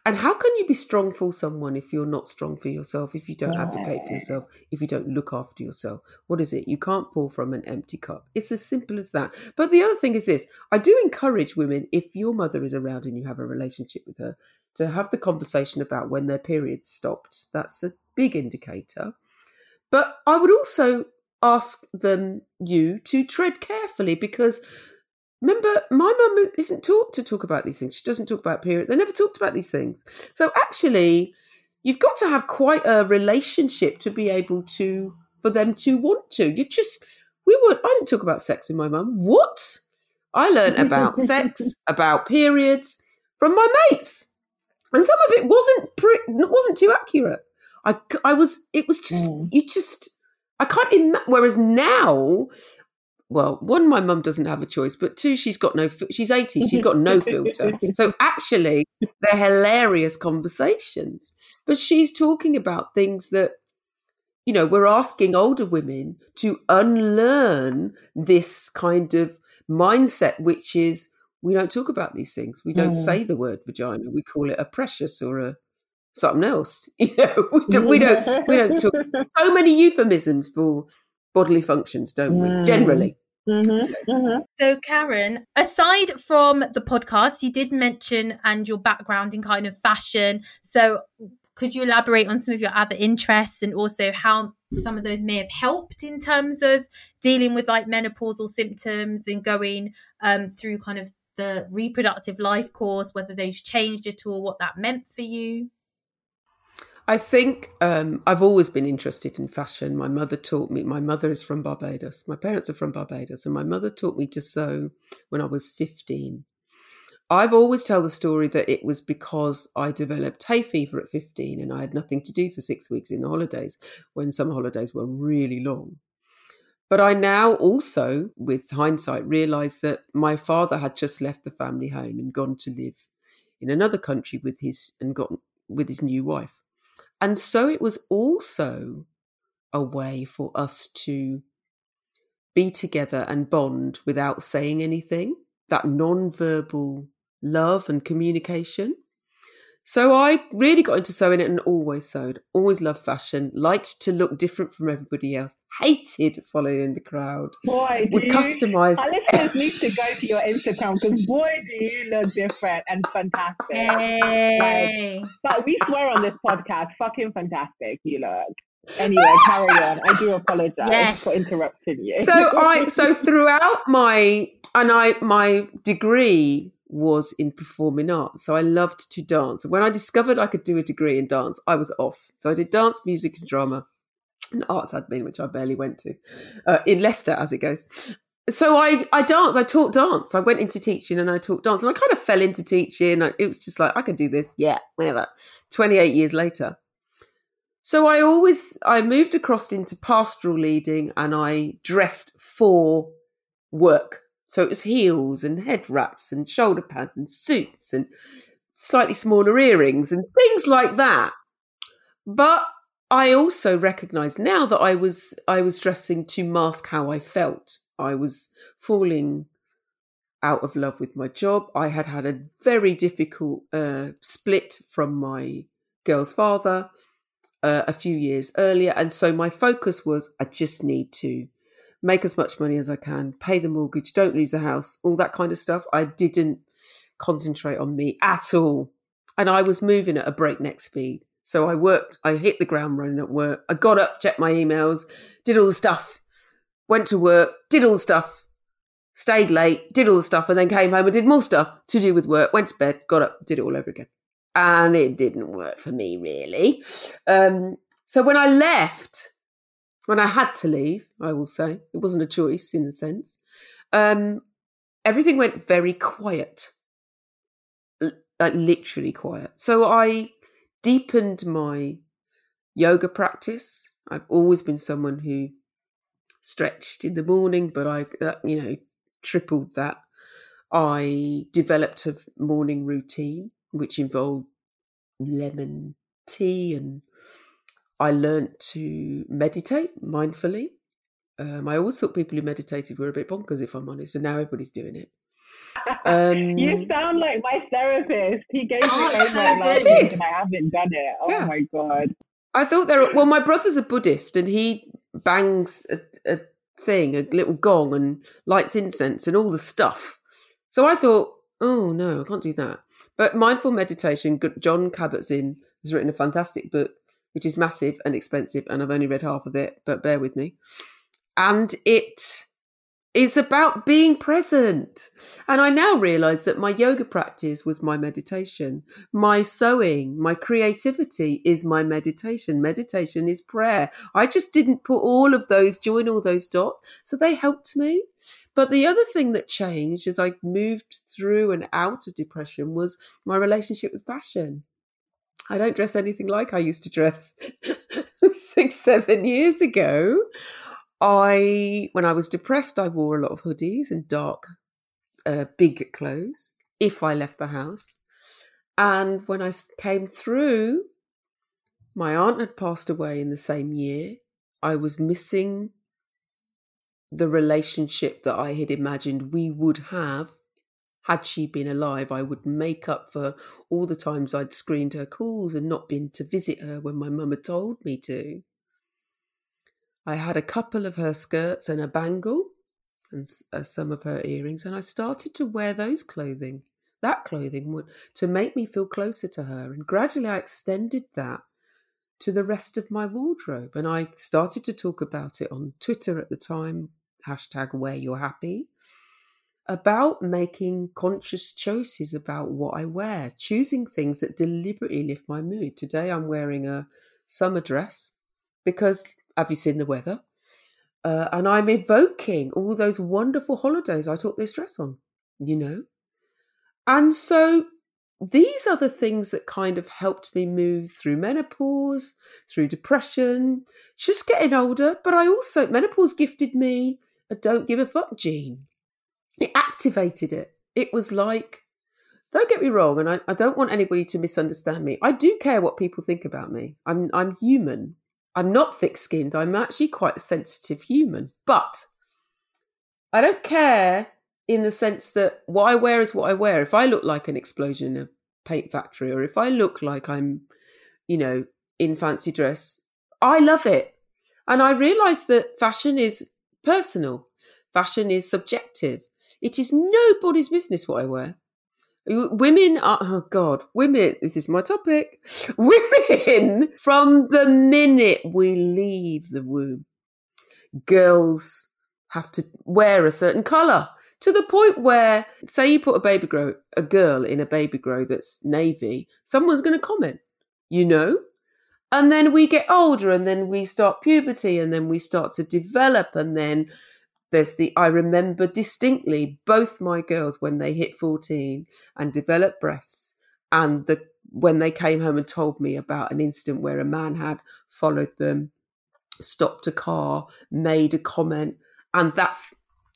And how can you be strong for someone if you're not strong for yourself, if you don't advocate for yourself, if you don't look after yourself? What is it? You can't pour from an empty cup. It's as simple as that. But the other thing is this I do encourage women, if your mother is around and you have a relationship with her, to have the conversation about when their period stopped. That's a big indicator. But I would also ask them, you, to tread carefully because Remember, my mum isn't taught to talk about these things. She doesn't talk about period. They never talked about these things. So actually, you've got to have quite a relationship to be able to for them to want to. You just we would. I didn't talk about sex with my mum. What? I learned about sex, about periods from my mates, and some of it wasn't pre- wasn't too accurate. I, I was it was just Mm. you just I can't imagine. Whereas now, well, one, my mum doesn't have a choice, but two, she's got no. She's eighty. She's got no filter. So actually, they're hilarious conversations. But she's talking about things that you know we're asking older women to unlearn this kind of mindset, which is we don't talk about these things. We don't Mm. say the word vagina. We call it a precious or a something else. You know, we don't. We don't. We don't talk so many euphemisms for bodily functions, don't we? Mm. Generally. Mhm, mhm. So, Karen, aside from the podcast, you did mention and your background in kind of fashion. So, could you elaborate on some of your other interests and also how some of those may have helped in terms of dealing with like menopausal symptoms and going um, through kind of the reproductive life course, whether those changed at all, what that meant for you? I think um, I've always been interested in fashion. My mother taught me. My mother is from Barbados. My parents are from Barbados, and my mother taught me to sew when I was fifteen. I've always tell the story that it was because I developed hay fever at fifteen, and I had nothing to do for six weeks in the holidays when summer holidays were really long. But I now also, with hindsight, realise that my father had just left the family home and gone to live in another country with his and got with his new wife. And so it was also a way for us to be together and bond without saying anything, that non-verbal love and communication. So I really got into sewing it and always sewed, always loved fashion, liked to look different from everybody else, hated following the crowd, Boy, do would you, customize. our listeners need to go to your Instagram because boy, do you look different and fantastic. Hey. But we swear on this podcast, fucking fantastic you look. Anyway, carry on. I do apologize Yes. for interrupting you. so I so throughout my and I my degree was in performing arts. So I loved to dance. When I discovered I could do a degree in dance, I was off. So I did dance, music, and drama, and arts admin, which I barely went to, uh, in Leicester as it goes. So I I danced. I taught dance. I went into teaching and I taught dance, and I kind of fell into teaching. It was just like I could do this. Yeah, whenever. Twenty eight years later. So I always I moved across into pastoral leading and I dressed for work. So it was heels and head wraps and shoulder pads and suits and slightly smaller earrings and things like that. But I also recognized now that I was I was dressing to mask how I felt. I was falling out of love with my job. I had had a very difficult uh, split from my girl's father uh, a few years earlier, and so my focus was I just need to make as much money as I can, pay the mortgage, don't lose the house, all that kind of stuff. I didn't concentrate on me at all, and I was moving at a breakneck speed. So I worked, I hit the ground running at work. I got up, checked my emails, did all the stuff, went to work, did all the stuff, stayed late, did all the stuff, and then came home and did more stuff to do with work, went to bed, got up, did it all over again. And it didn't work for me really. Um, so when I left, when I had to leave, I will say, it wasn't a choice in a sense, um, everything went very quiet. Like literally quiet. So I deepened my yoga practice. I've always been someone who stretched in the morning, but I, uh, you know, tripled that. I developed a morning routine which involved lemon tea and I learnt to meditate mindfully. Um, I always thought people who meditated were a bit bonkers, if I'm honest, and now everybody's doing it. Um, you sound like my therapist. He gave me Oh, homework so last good. week and I haven't done it. Oh Yeah. my god. I thought there. Were, Well, my brother's a Buddhist, and he bangs a, a thing, a little gong, and lights incense and all the stuff. So I thought, oh no, I can't do that. But mindful meditation, Jon Kabat-Zinn has written a fantastic book, which is massive and expensive, and I've only read half of it, but bear with me. And it is about being present. And I now realise that my yoga practice was my meditation. My sewing, my creativity is my meditation. Meditation is prayer. I just didn't put all of those, join all those dots. So they helped me. But the other thing that changed as I moved through and out of depression was my relationship with fashion. I don't dress anything like I used to dress six, seven years ago. I, when I was depressed, I wore a lot of hoodies and dark, uh, big clothes if I left the house. And when I came through, my aunt had passed away in the same year. I was missing the relationship that I had imagined we would have had she been alive. I would make up for all the times I'd screened her calls and not been to visit her when my mum had told me to. I had a couple of her skirts and a bangle and uh, some of her earrings, and I started to wear those clothing, that clothing, to make me feel closer to her. And gradually I extended that to the rest of my wardrobe. And I started to talk about it on Twitter at the time, hashtag wear your happy, about making conscious choices about what I wear, choosing things that deliberately lift my mood. Today I'm wearing a summer dress because have you seen the weather? Uh, and I'm evoking all those wonderful holidays I took this dress on, you know? And so these are the things that kind of helped me move through menopause, through depression, just getting older. But I also, menopause gifted me a don't give a fuck gene. It activated it. It was like, don't get me wrong, and I, I don't want anybody to misunderstand me. I do care what people think about me. I'm I'm human. I'm not thick skinned. I'm actually quite a sensitive human. But I don't care in the sense that what I wear is what I wear. If I look like an explosion in a paint factory, or if I look like I'm, you know, in fancy dress, I love it. And I realize that fashion is personal, fashion is subjective. It is nobody's business what I wear. Women are, oh God, women, this is my topic. Women, from the minute we leave the womb, girls have to wear a certain colour to the point where, say, you put a baby grow, a girl in a baby grow that's navy, someone's going to comment, you know? And then we get older and then we start puberty and then we start to develop and then there's the I remember distinctly both my girls when they hit 14 and developed breasts and the when they came home and told me about an incident where a man had followed them, stopped a car, made a comment, and that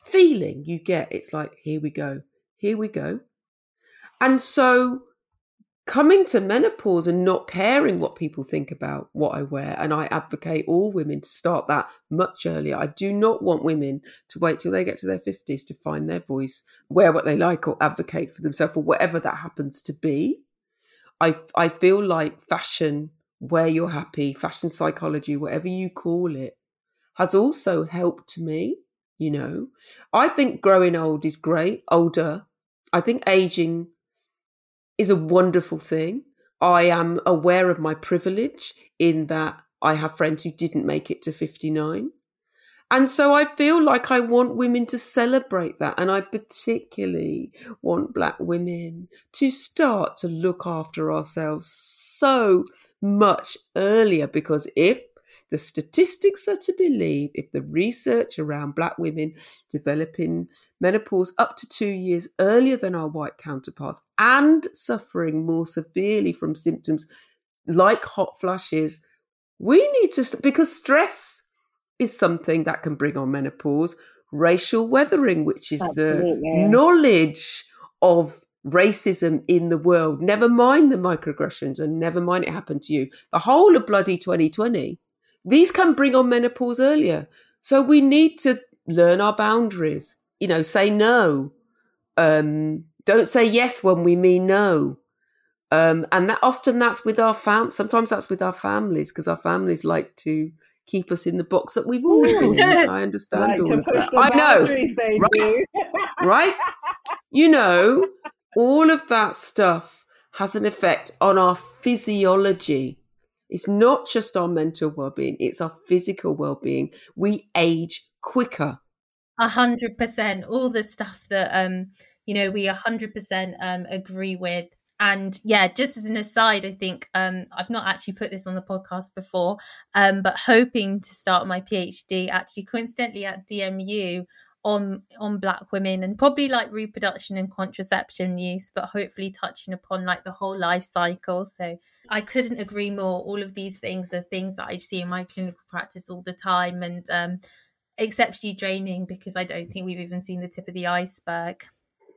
feeling you get, it's like, here we go, here we go. And so coming to menopause and not caring what people think about what I wear, and I advocate all women to start that much earlier. I do not want women to wait till they get to their 50s to find their voice, wear what they like, or advocate for themselves, or whatever that happens to be. I, I feel like fashion, where you're happy, fashion psychology, whatever you call it, has also helped me you know i think growing old is great older i think aging is a wonderful thing i am aware of my privilege in that i have friends who didn't make it to 59 and so I feel like I want women to celebrate that. And I particularly want black women to start to look after ourselves so much earlier because if the statistics are to believe if the research around black women developing menopause up to two years earlier than our white counterparts and suffering more severely from symptoms like hot flushes, we need to, st- because stress is something that can bring on menopause, racial weathering, which is Absolutely. the knowledge of racism in the world, never mind the microaggressions and never mind it happened to you. The whole of bloody 2020 these can bring on menopause earlier. So we need to learn our boundaries. You know, say no. Um, don't say yes when we mean no. Um, and that often that's with our fam. Sometimes that's with our families because our families like to keep us in the box that we've always been in. I understand like all of that. I know, right? right? You know, all of that stuff has an effect on our physiology. It's not just our mental well-being; it's our physical well-being. We age quicker. A hundred percent. All the stuff that um, you know, we a hundred percent um agree with. And yeah, just as an aside, I think um, I've not actually put this on the podcast before, um, but hoping to start my PhD actually coincidentally at DMU on on black women and probably like reproduction and contraception use but hopefully touching upon like the whole life cycle so i couldn't agree more all of these things are things that i see in my clinical practice all the time and um exceptionally draining because i don't think we've even seen the tip of the iceberg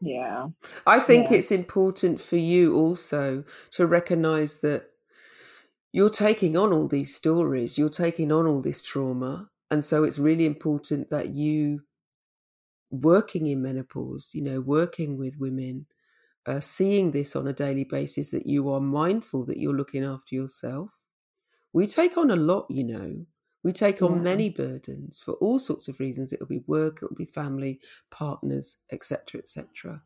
Yeah. I think Yeah. it's important for you also to recognize that you're taking on all these stories, you're taking on all this trauma. And so it's really important that you, working in menopause, you know, working with women, uh, seeing this on a daily basis, that you are mindful that you're looking after yourself. We take on a lot, you know. We take on Yeah. many burdens for all sorts of reasons. It'll be work, it'll be family, partners, etc., etc.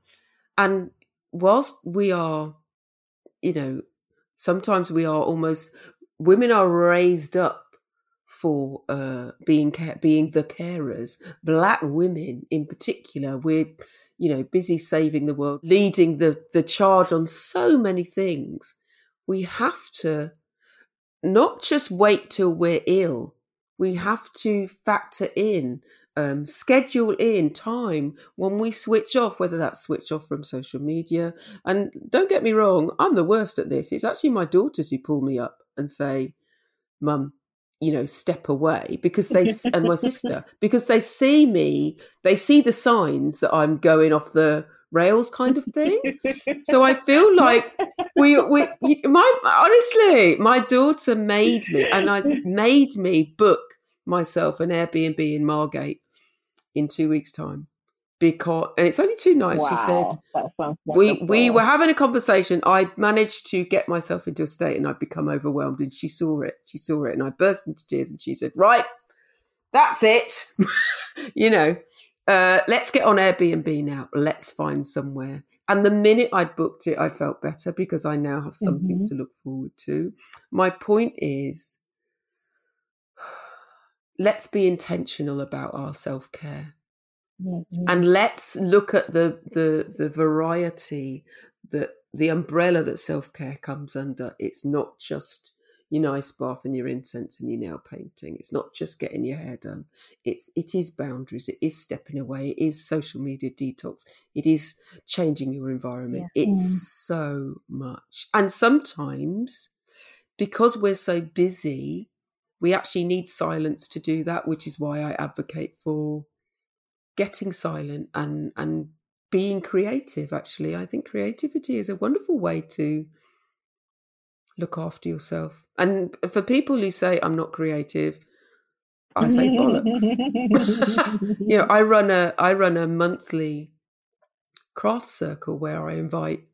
And whilst we are, you know, sometimes we are almost women are raised up for uh, being ca- being the carers. Black women, in particular, we're you know busy saving the world, leading the the charge on so many things. We have to not just wait till we're ill. We have to factor in, um, schedule in time when we switch off, whether that's switch off from social media. And don't get me wrong, I'm the worst at this. It's actually my daughters who pull me up and say, Mum, you know, step away because they, and my sister, because they see me, they see the signs that I'm going off the rails kind of thing. So I feel like we we my honestly, my daughter made me and I made me book myself an Airbnb in Margate in two weeks' time because and it's only two nights. She said Wow, that sounds we we were having a conversation. I managed to get myself into a state and I'd become overwhelmed. And she saw it. She saw it, and I burst into tears. And she said, "Right, that's it. you know, uh, let's get on Airbnb now. Let's find somewhere." And the minute I'd booked it, I felt better because I now have something Mhm. to look forward to. My point is, let's be intentional about our self care Mhm. and let's look at the the the variety that the umbrella that self-care comes under. It's not just your nice bath and your incense and your nail painting. It's not just getting your hair done. It's it is boundaries. It is stepping away. It is social media detox. It is changing your environment. It's so much. And sometimes because we're so busy we actually need silence to do that which is why i advocate for getting silent and and being creative actually. I think creativity is a wonderful way to look after yourself. And for people who say i'm not creative i say bollocks. You know i run a i run a monthly craft circle where i invite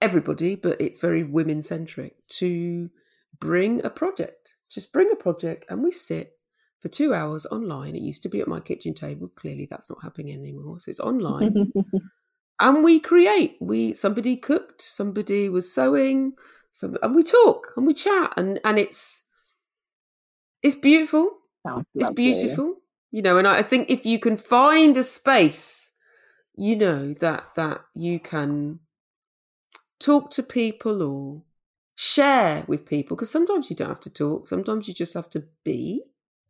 everybody but it's very women centric to bring a project. Just bring a project and we sit for two hours online. It used to be at my kitchen table. Clearly, that's not happening anymore. So it's online, and we create. We somebody cooked, somebody was sewing, some, and we talk and we chat, and and it's it's beautiful. Sounds It's lovely. beautiful, you know. And I think if you can find a space, you know that that you can talk to people or share with people because sometimes you don't have to talk. Sometimes you just have to be.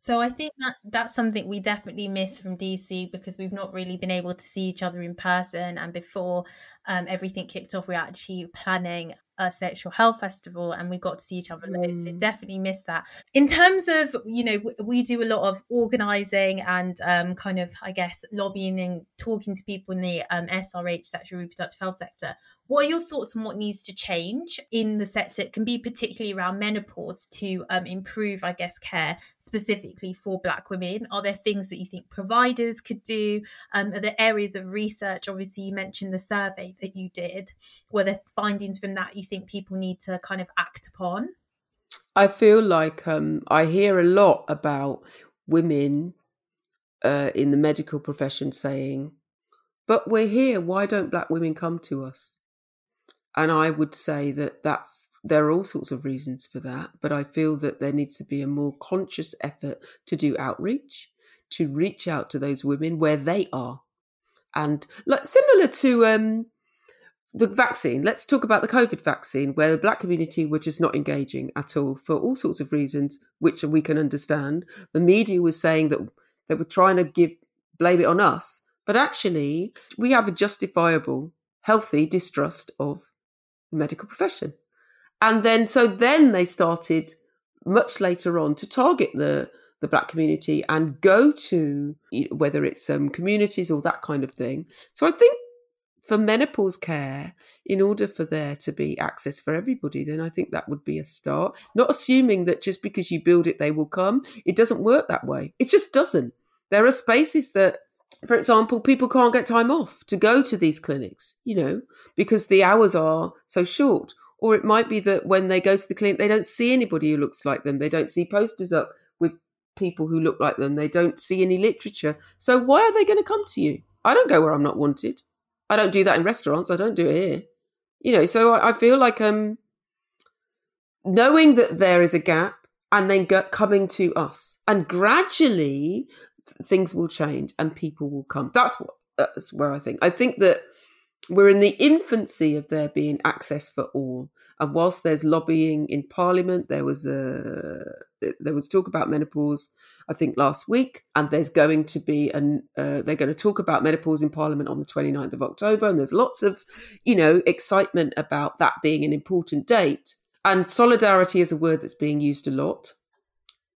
So I think that that's something we definitely miss from DC because we've not really been able to see each other in person. And before um, everything kicked off, we were actually planning a sexual health festival and we got to see each other loads. It Mm. definitely missed that. In terms of, you know, w- we do a lot of organizing and um, kind of, I guess, lobbying and talking to people in the um, SRH, sexual reproductive health sector. What are your thoughts on what needs to change in the sector? It can be particularly around menopause to um, improve, I guess, care specifically for Black women. Are there things that you think providers could do? Um, are there areas of research? Obviously, you mentioned the survey that you did. Were there findings from that you think people need to kind of act upon? I feel like um, I hear a lot about women uh, in the medical profession saying, "But we're here. Why don't black women come to us?" And I would say that that's there are all sorts of reasons for that, but I feel that there needs to be a more conscious effort to do outreach, to reach out to those women where they are, and like similar to um, the vaccine. Let's talk about the COVID vaccine, where the black community were just not engaging at all for all sorts of reasons, which we can understand. The media was saying that they were trying to give blame it on us. But actually, we have a justifiable, healthy distrust of medical profession. And then, so then they started much later on to target the the black community and go to whether it's um, communities or that kind of thing. So I think for menopause care, in order for there to be access for everybody, then I think that would be a start. Not assuming that just because you build it, they will come. It doesn't work that way. It just doesn't. There are spaces that, for example, people can't get time off to go to these clinics, you know, because the hours are so short. Or it might be that when they go to the clinic, they don't see anybody who looks like them. They don't see posters up with people who look like them. They don't see any literature. So why are they going to come to you? I don't go where I'm not wanted. I don't do that in restaurants. I don't do it here. You know, so I, I feel like um knowing that there is a gap and then go, coming to us and gradually things will change and people will come. That's what that's where I think. I think that we're in the infancy of there being access for all. And whilst there's lobbying in Parliament, there was a there was talk about menopause, I think last week, and there's going to be an uh, they're going to talk about menopause in Parliament on the 29th of October, and there's lots of you know excitement about that being an important date. And solidarity is a word that's being used a lot,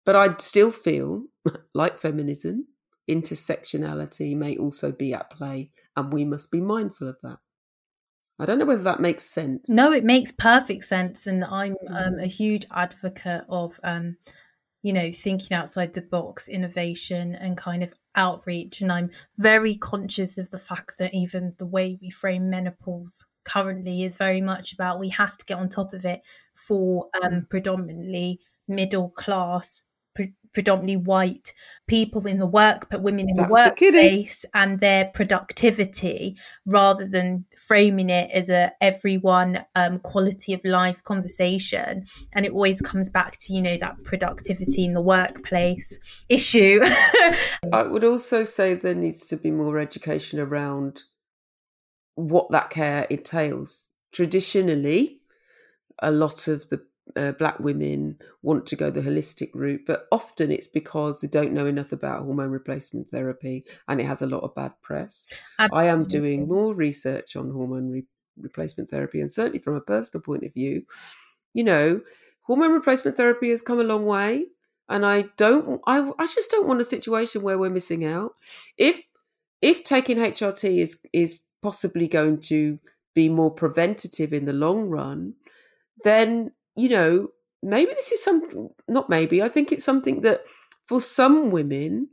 but I'd still feel like feminism, intersectionality may also be at play and we must be mindful of that. I don't know whether that makes sense. No, it makes perfect sense, and I'm um, a huge advocate of, um, you know, thinking outside the box, innovation, and kind of outreach. And I'm very conscious of the fact that even the way we frame menopause currently is very much about we have to get on top of it for um, predominantly middle class pre- predominantly white people in the work, but women in That's the workplace the and their productivity, rather than framing it as a everyone um, quality of life conversation. And it always comes back to you know that productivity in the workplace issue. I would also say there needs to be more education around what that care entails. Traditionally, a lot of the uh, black women want to go the holistic route, but often it's because they don't know enough about hormone replacement therapy and it has a lot of bad press. Absolutely. I am doing more research on hormone re- replacement therapy, and certainly from a personal point of view, you know, hormone replacement therapy has come a long way. And I don't, I, I just don't want a situation where we're missing out. If if taking HRT is is possibly going to be more preventative in the long run, then you know, maybe this is something, not maybe, I think it's something that for some women,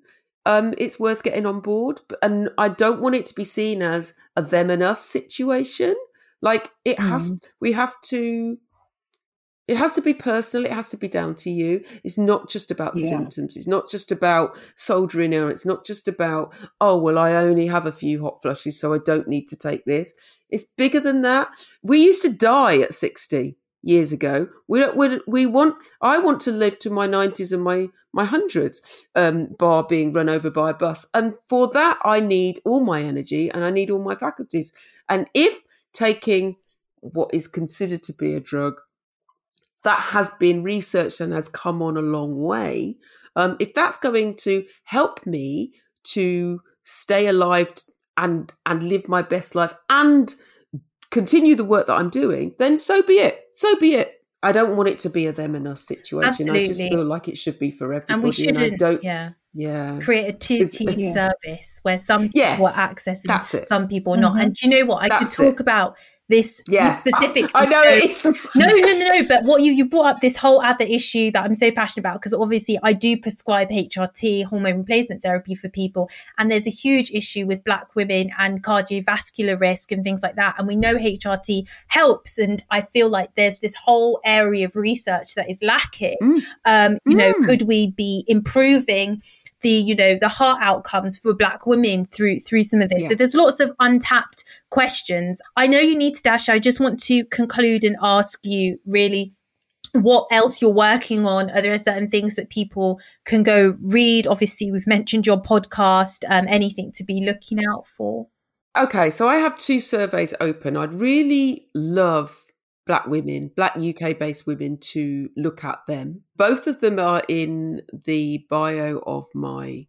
um, it's worth getting on board. And I don't want it to be seen as a them and us situation. Like it has, mm. we have to, it has to be personal. It has to be down to you. It's not just about the yeah. symptoms. It's not just about soldiering on. It's not just about, oh, well, I only have a few hot flushes, so I don't need to take this. It's bigger than that. We used to die at 60 years ago. We don't, we, we want, I want to live to my 90s and my, my hundreds, um, bar being run over by a bus. And for that, I need all my energy and I need all my faculties. And if taking what is considered to be a drug that has been researched and has come on a long way, um, if that's going to help me to stay alive and and live my best life and continue the work that I'm doing, then so be it. So be it. I don't want it to be a them and us situation. Absolutely. I just feel like it should be for everybody. And we shouldn't. And don't, yeah. Yeah. Create a two tier yeah. service where some people yeah, are accessing, some people are not. Mm-hmm. And do you know what? I That's could talk it. about this yeah. specific. I know it's no, no, no, no. But what you you brought up this whole other issue that I'm so passionate about because obviously I do prescribe HRT hormone replacement therapy for people, and there's a huge issue with Black women and cardiovascular risk and things like that. And we know HRT helps, and I feel like there's this whole area of research that is lacking. Mm. Um, you mm. know, could we be improving? The you know the heart outcomes for black women through through some of this. Yeah. so there's lots of untapped questions. I know you need to dash. I just want to conclude and ask you really what else you're working on. Are there certain things that people can go read? Obviously we've mentioned your podcast um, anything to be looking out for. Okay so i have two surveys open. I'd really love black women, black UK based women to look at them. Both of them are in the bio of my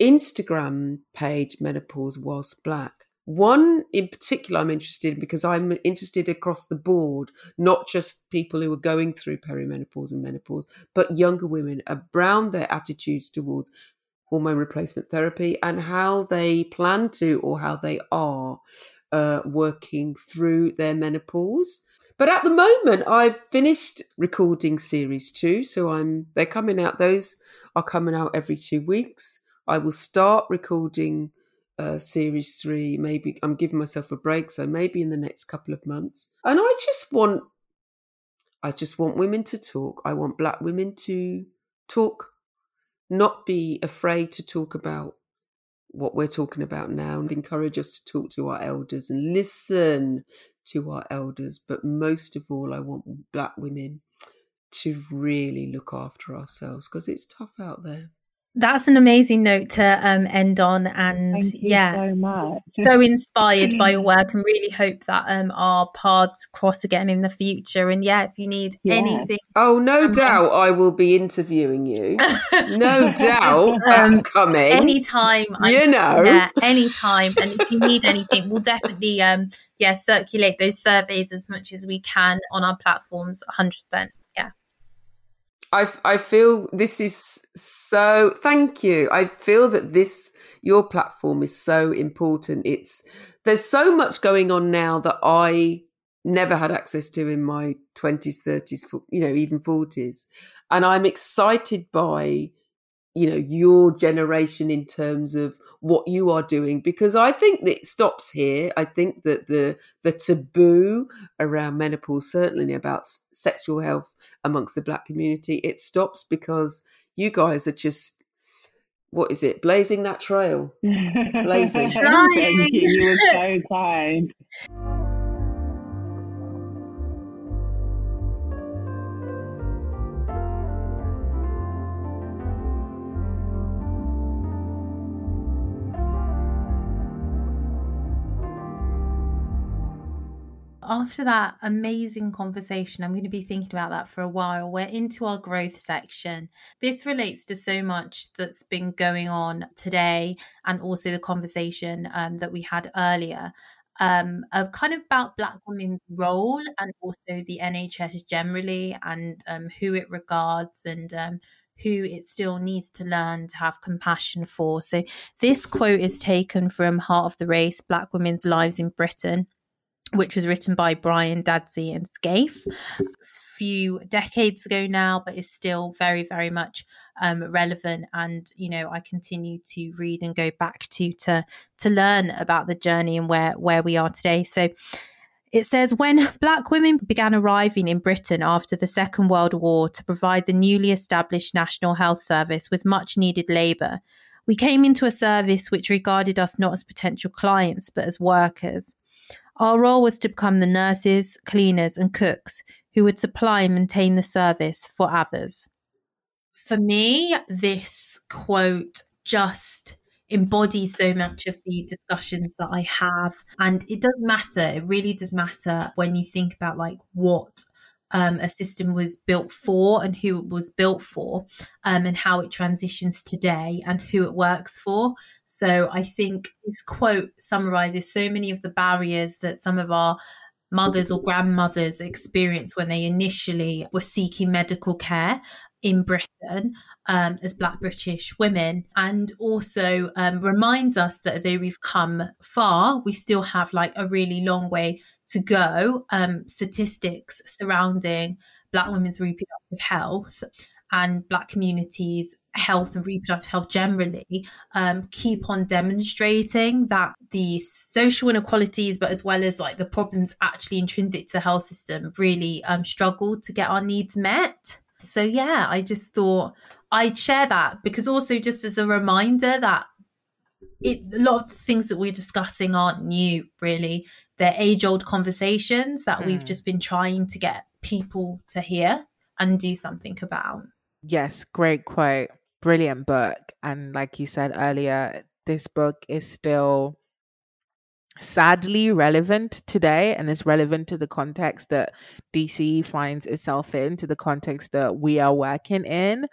Instagram page, Menopause Whilst Black. One in particular I'm interested in because I'm interested across the board, not just people who are going through perimenopause and menopause, but younger women around their attitudes towards hormone replacement therapy and how they plan to or how they are uh, working through their menopause. But at the moment, I've finished recording series two, so I'm they're coming out. Those are coming out every two weeks. I will start recording uh, series three. Maybe I'm giving myself a break, so maybe in the next couple of months. And I just want, I just want women to talk. I want black women to talk, not be afraid to talk about what we're talking about now, and encourage us to talk to our elders and listen to our elders. But most of all, I want black women to really look after ourselves because it's tough out there. That's an amazing note to um, end on, and Thank you yeah, so much. so inspired by your work, and really hope that um, our paths cross again in the future. And yeah, if you need Yeah. anything, Oh, no Um, doubt I will be interviewing you. No doubt that's Um, coming. anytime, I'm- you know. yeah, anytime. And if you need anything, we'll definitely um, yeah, circulate those surveys as much as we can on our platforms. Hundred percent. I, I feel this is so thank you. I feel that this your platform is so important. It's there's so much going on now that i never had access to in my 20s 30s fo- you know even 40s and i'm excited by you know your generation in terms of what you are doing because i think that it stops here i think that the the taboo around menopause certainly about s- sexual health amongst the black community it stops because you guys are just what is it blazing that trail Blazing. Thank you. You were so kind. After that amazing conversation, I'm going to be thinking about that for a while. We're into our growth section. This relates to so much that's been going on today and also the conversation um, that we had earlier. Um, of kind of about Black women's role and also the NHS generally and um, who it regards and um, who it still needs to learn to have compassion for. So, this quote is taken from Heart of the Race Black Women's Lives in Britain which was written by Bryan Dadzie and Scafe a few decades ago now, but is still very, very much um, relevant. And you know, I continue to read and go back to to to learn about the journey and where where we are today. So. It says when black women began arriving in Britain after the Second World War to provide the newly established National Health Service with much needed labour, we came into a service which regarded us not as potential clients but as workers. Our role was to become the nurses, cleaners, and cooks who would supply and maintain the service for others. For me, this quote just embodies so much of the discussions that I have. And it does matter. It really does matter when you think about like what um, a system was built for and who it was built for, um, and how it transitions today and who it works for. So I think this quote summarizes so many of the barriers that some of our mothers or grandmothers experienced when they initially were seeking medical care in Britain um, as Black British women, and also um, reminds us that though we've come far, we still have like a really long way to go. Um, statistics surrounding Black women's reproductive health and Black communities' health and reproductive health generally um, keep on demonstrating that the social inequalities, but as well as like the problems actually intrinsic to the health system, really um, struggle to get our needs met. So, yeah, I just thought I'd share that because also just as a reminder that it, a lot of the things that we're discussing aren't new, really. They're age old conversations that we've Hmm. just been trying to get people to hear and do something about. Yes, great quote. Brilliant book. And like you said earlier, this book is still sadly relevant today and it's relevant to the context that DC finds itself in, to the context that we are working in.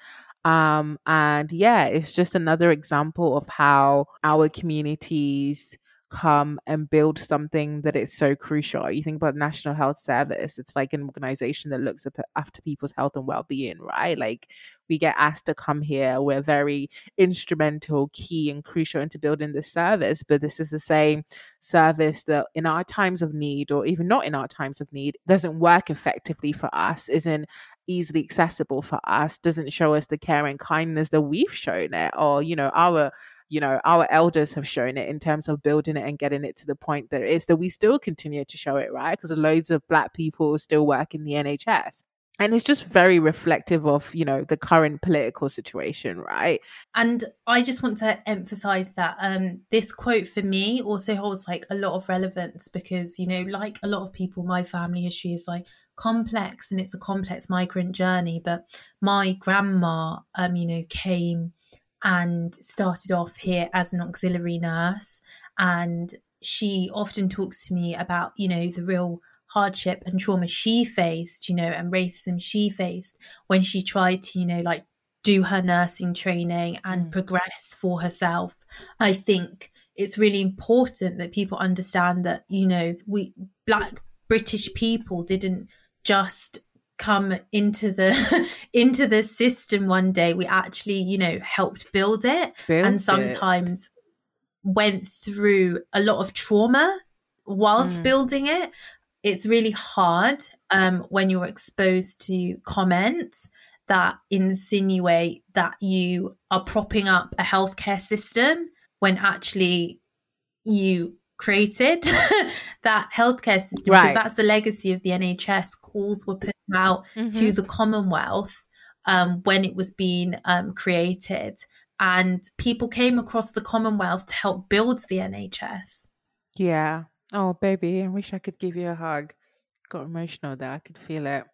Um, and yeah, it's just another example of how our communities come and build something that is so crucial. You think about National Health Service, it's like an organization that looks after people's health and well-being, right? Like we get asked to come here, we're very instrumental, key and crucial into building this service, but this is the same service that in our times of need or even not in our times of need doesn't work effectively for us, isn't easily accessible for us, doesn't show us the care and kindness that we've shown it or you know our you know our elders have shown it in terms of building it and getting it to the point that it is that we still continue to show it right? Because loads of black people still work in the nhs and it's just very reflective of you know the current political situation right? And i just want to emphasize that um this quote for me also holds like a lot of relevance because you know like a lot of people my family history is like complex and it's a complex migrant journey but my grandma um you know came and started off here as an auxiliary nurse. And she often talks to me about, you know, the real hardship and trauma she faced, you know, and racism she faced when she tried to, you know, like do her nursing training and mm. progress for herself. I think it's really important that people understand that, you know, we black British people didn't just come into the into the system one day we actually you know helped build it build and sometimes it. went through a lot of trauma whilst mm. building it it's really hard um, when you're exposed to comments that insinuate that you are propping up a healthcare system when actually you created that healthcare system right. because that's the legacy of the NHS. Calls were put out mm-hmm. to the Commonwealth um, when it was being um, created, and people came across the Commonwealth to help build the NHS. Yeah. Oh, baby, I wish I could give you a hug. Got emotional there. I could feel it.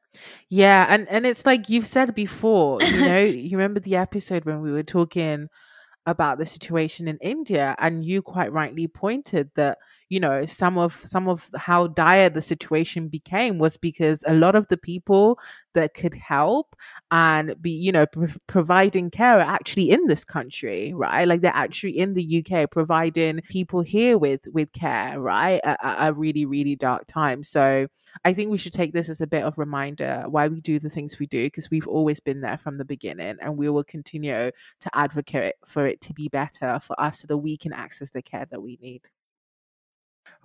Yeah, and and it's like you've said before. You know, you remember the episode when we were talking about the situation in India and you quite rightly pointed that you know some of some of how dire the situation became was because a lot of the people that could help and be you know pr- providing care are actually in this country right? Like they're actually in the UK providing people here with with care right? A really really dark time. So I think we should take this as a bit of reminder why we do the things we do because we've always been there from the beginning and we will continue to advocate for it to be better for us so that we can access the care that we need.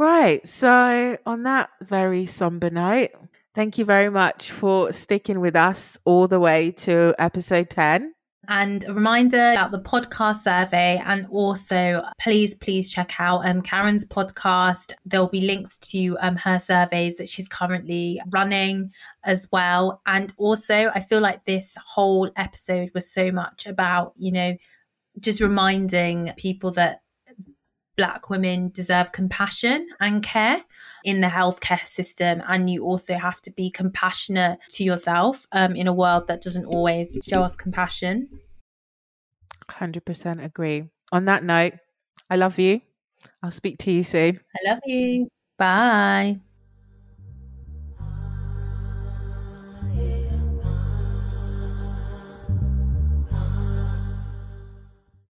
Right. So, on that very somber note, thank you very much for sticking with us all the way to episode 10. And a reminder about the podcast survey, and also please, please check out um, Karen's podcast. There'll be links to um, her surveys that she's currently running as well. And also, I feel like this whole episode was so much about, you know, just reminding people that black women deserve compassion and care in the healthcare system and you also have to be compassionate to yourself um, in a world that doesn't always show us compassion. 100% agree. On that note i love you. I'll speak to you soon. I love you. Bye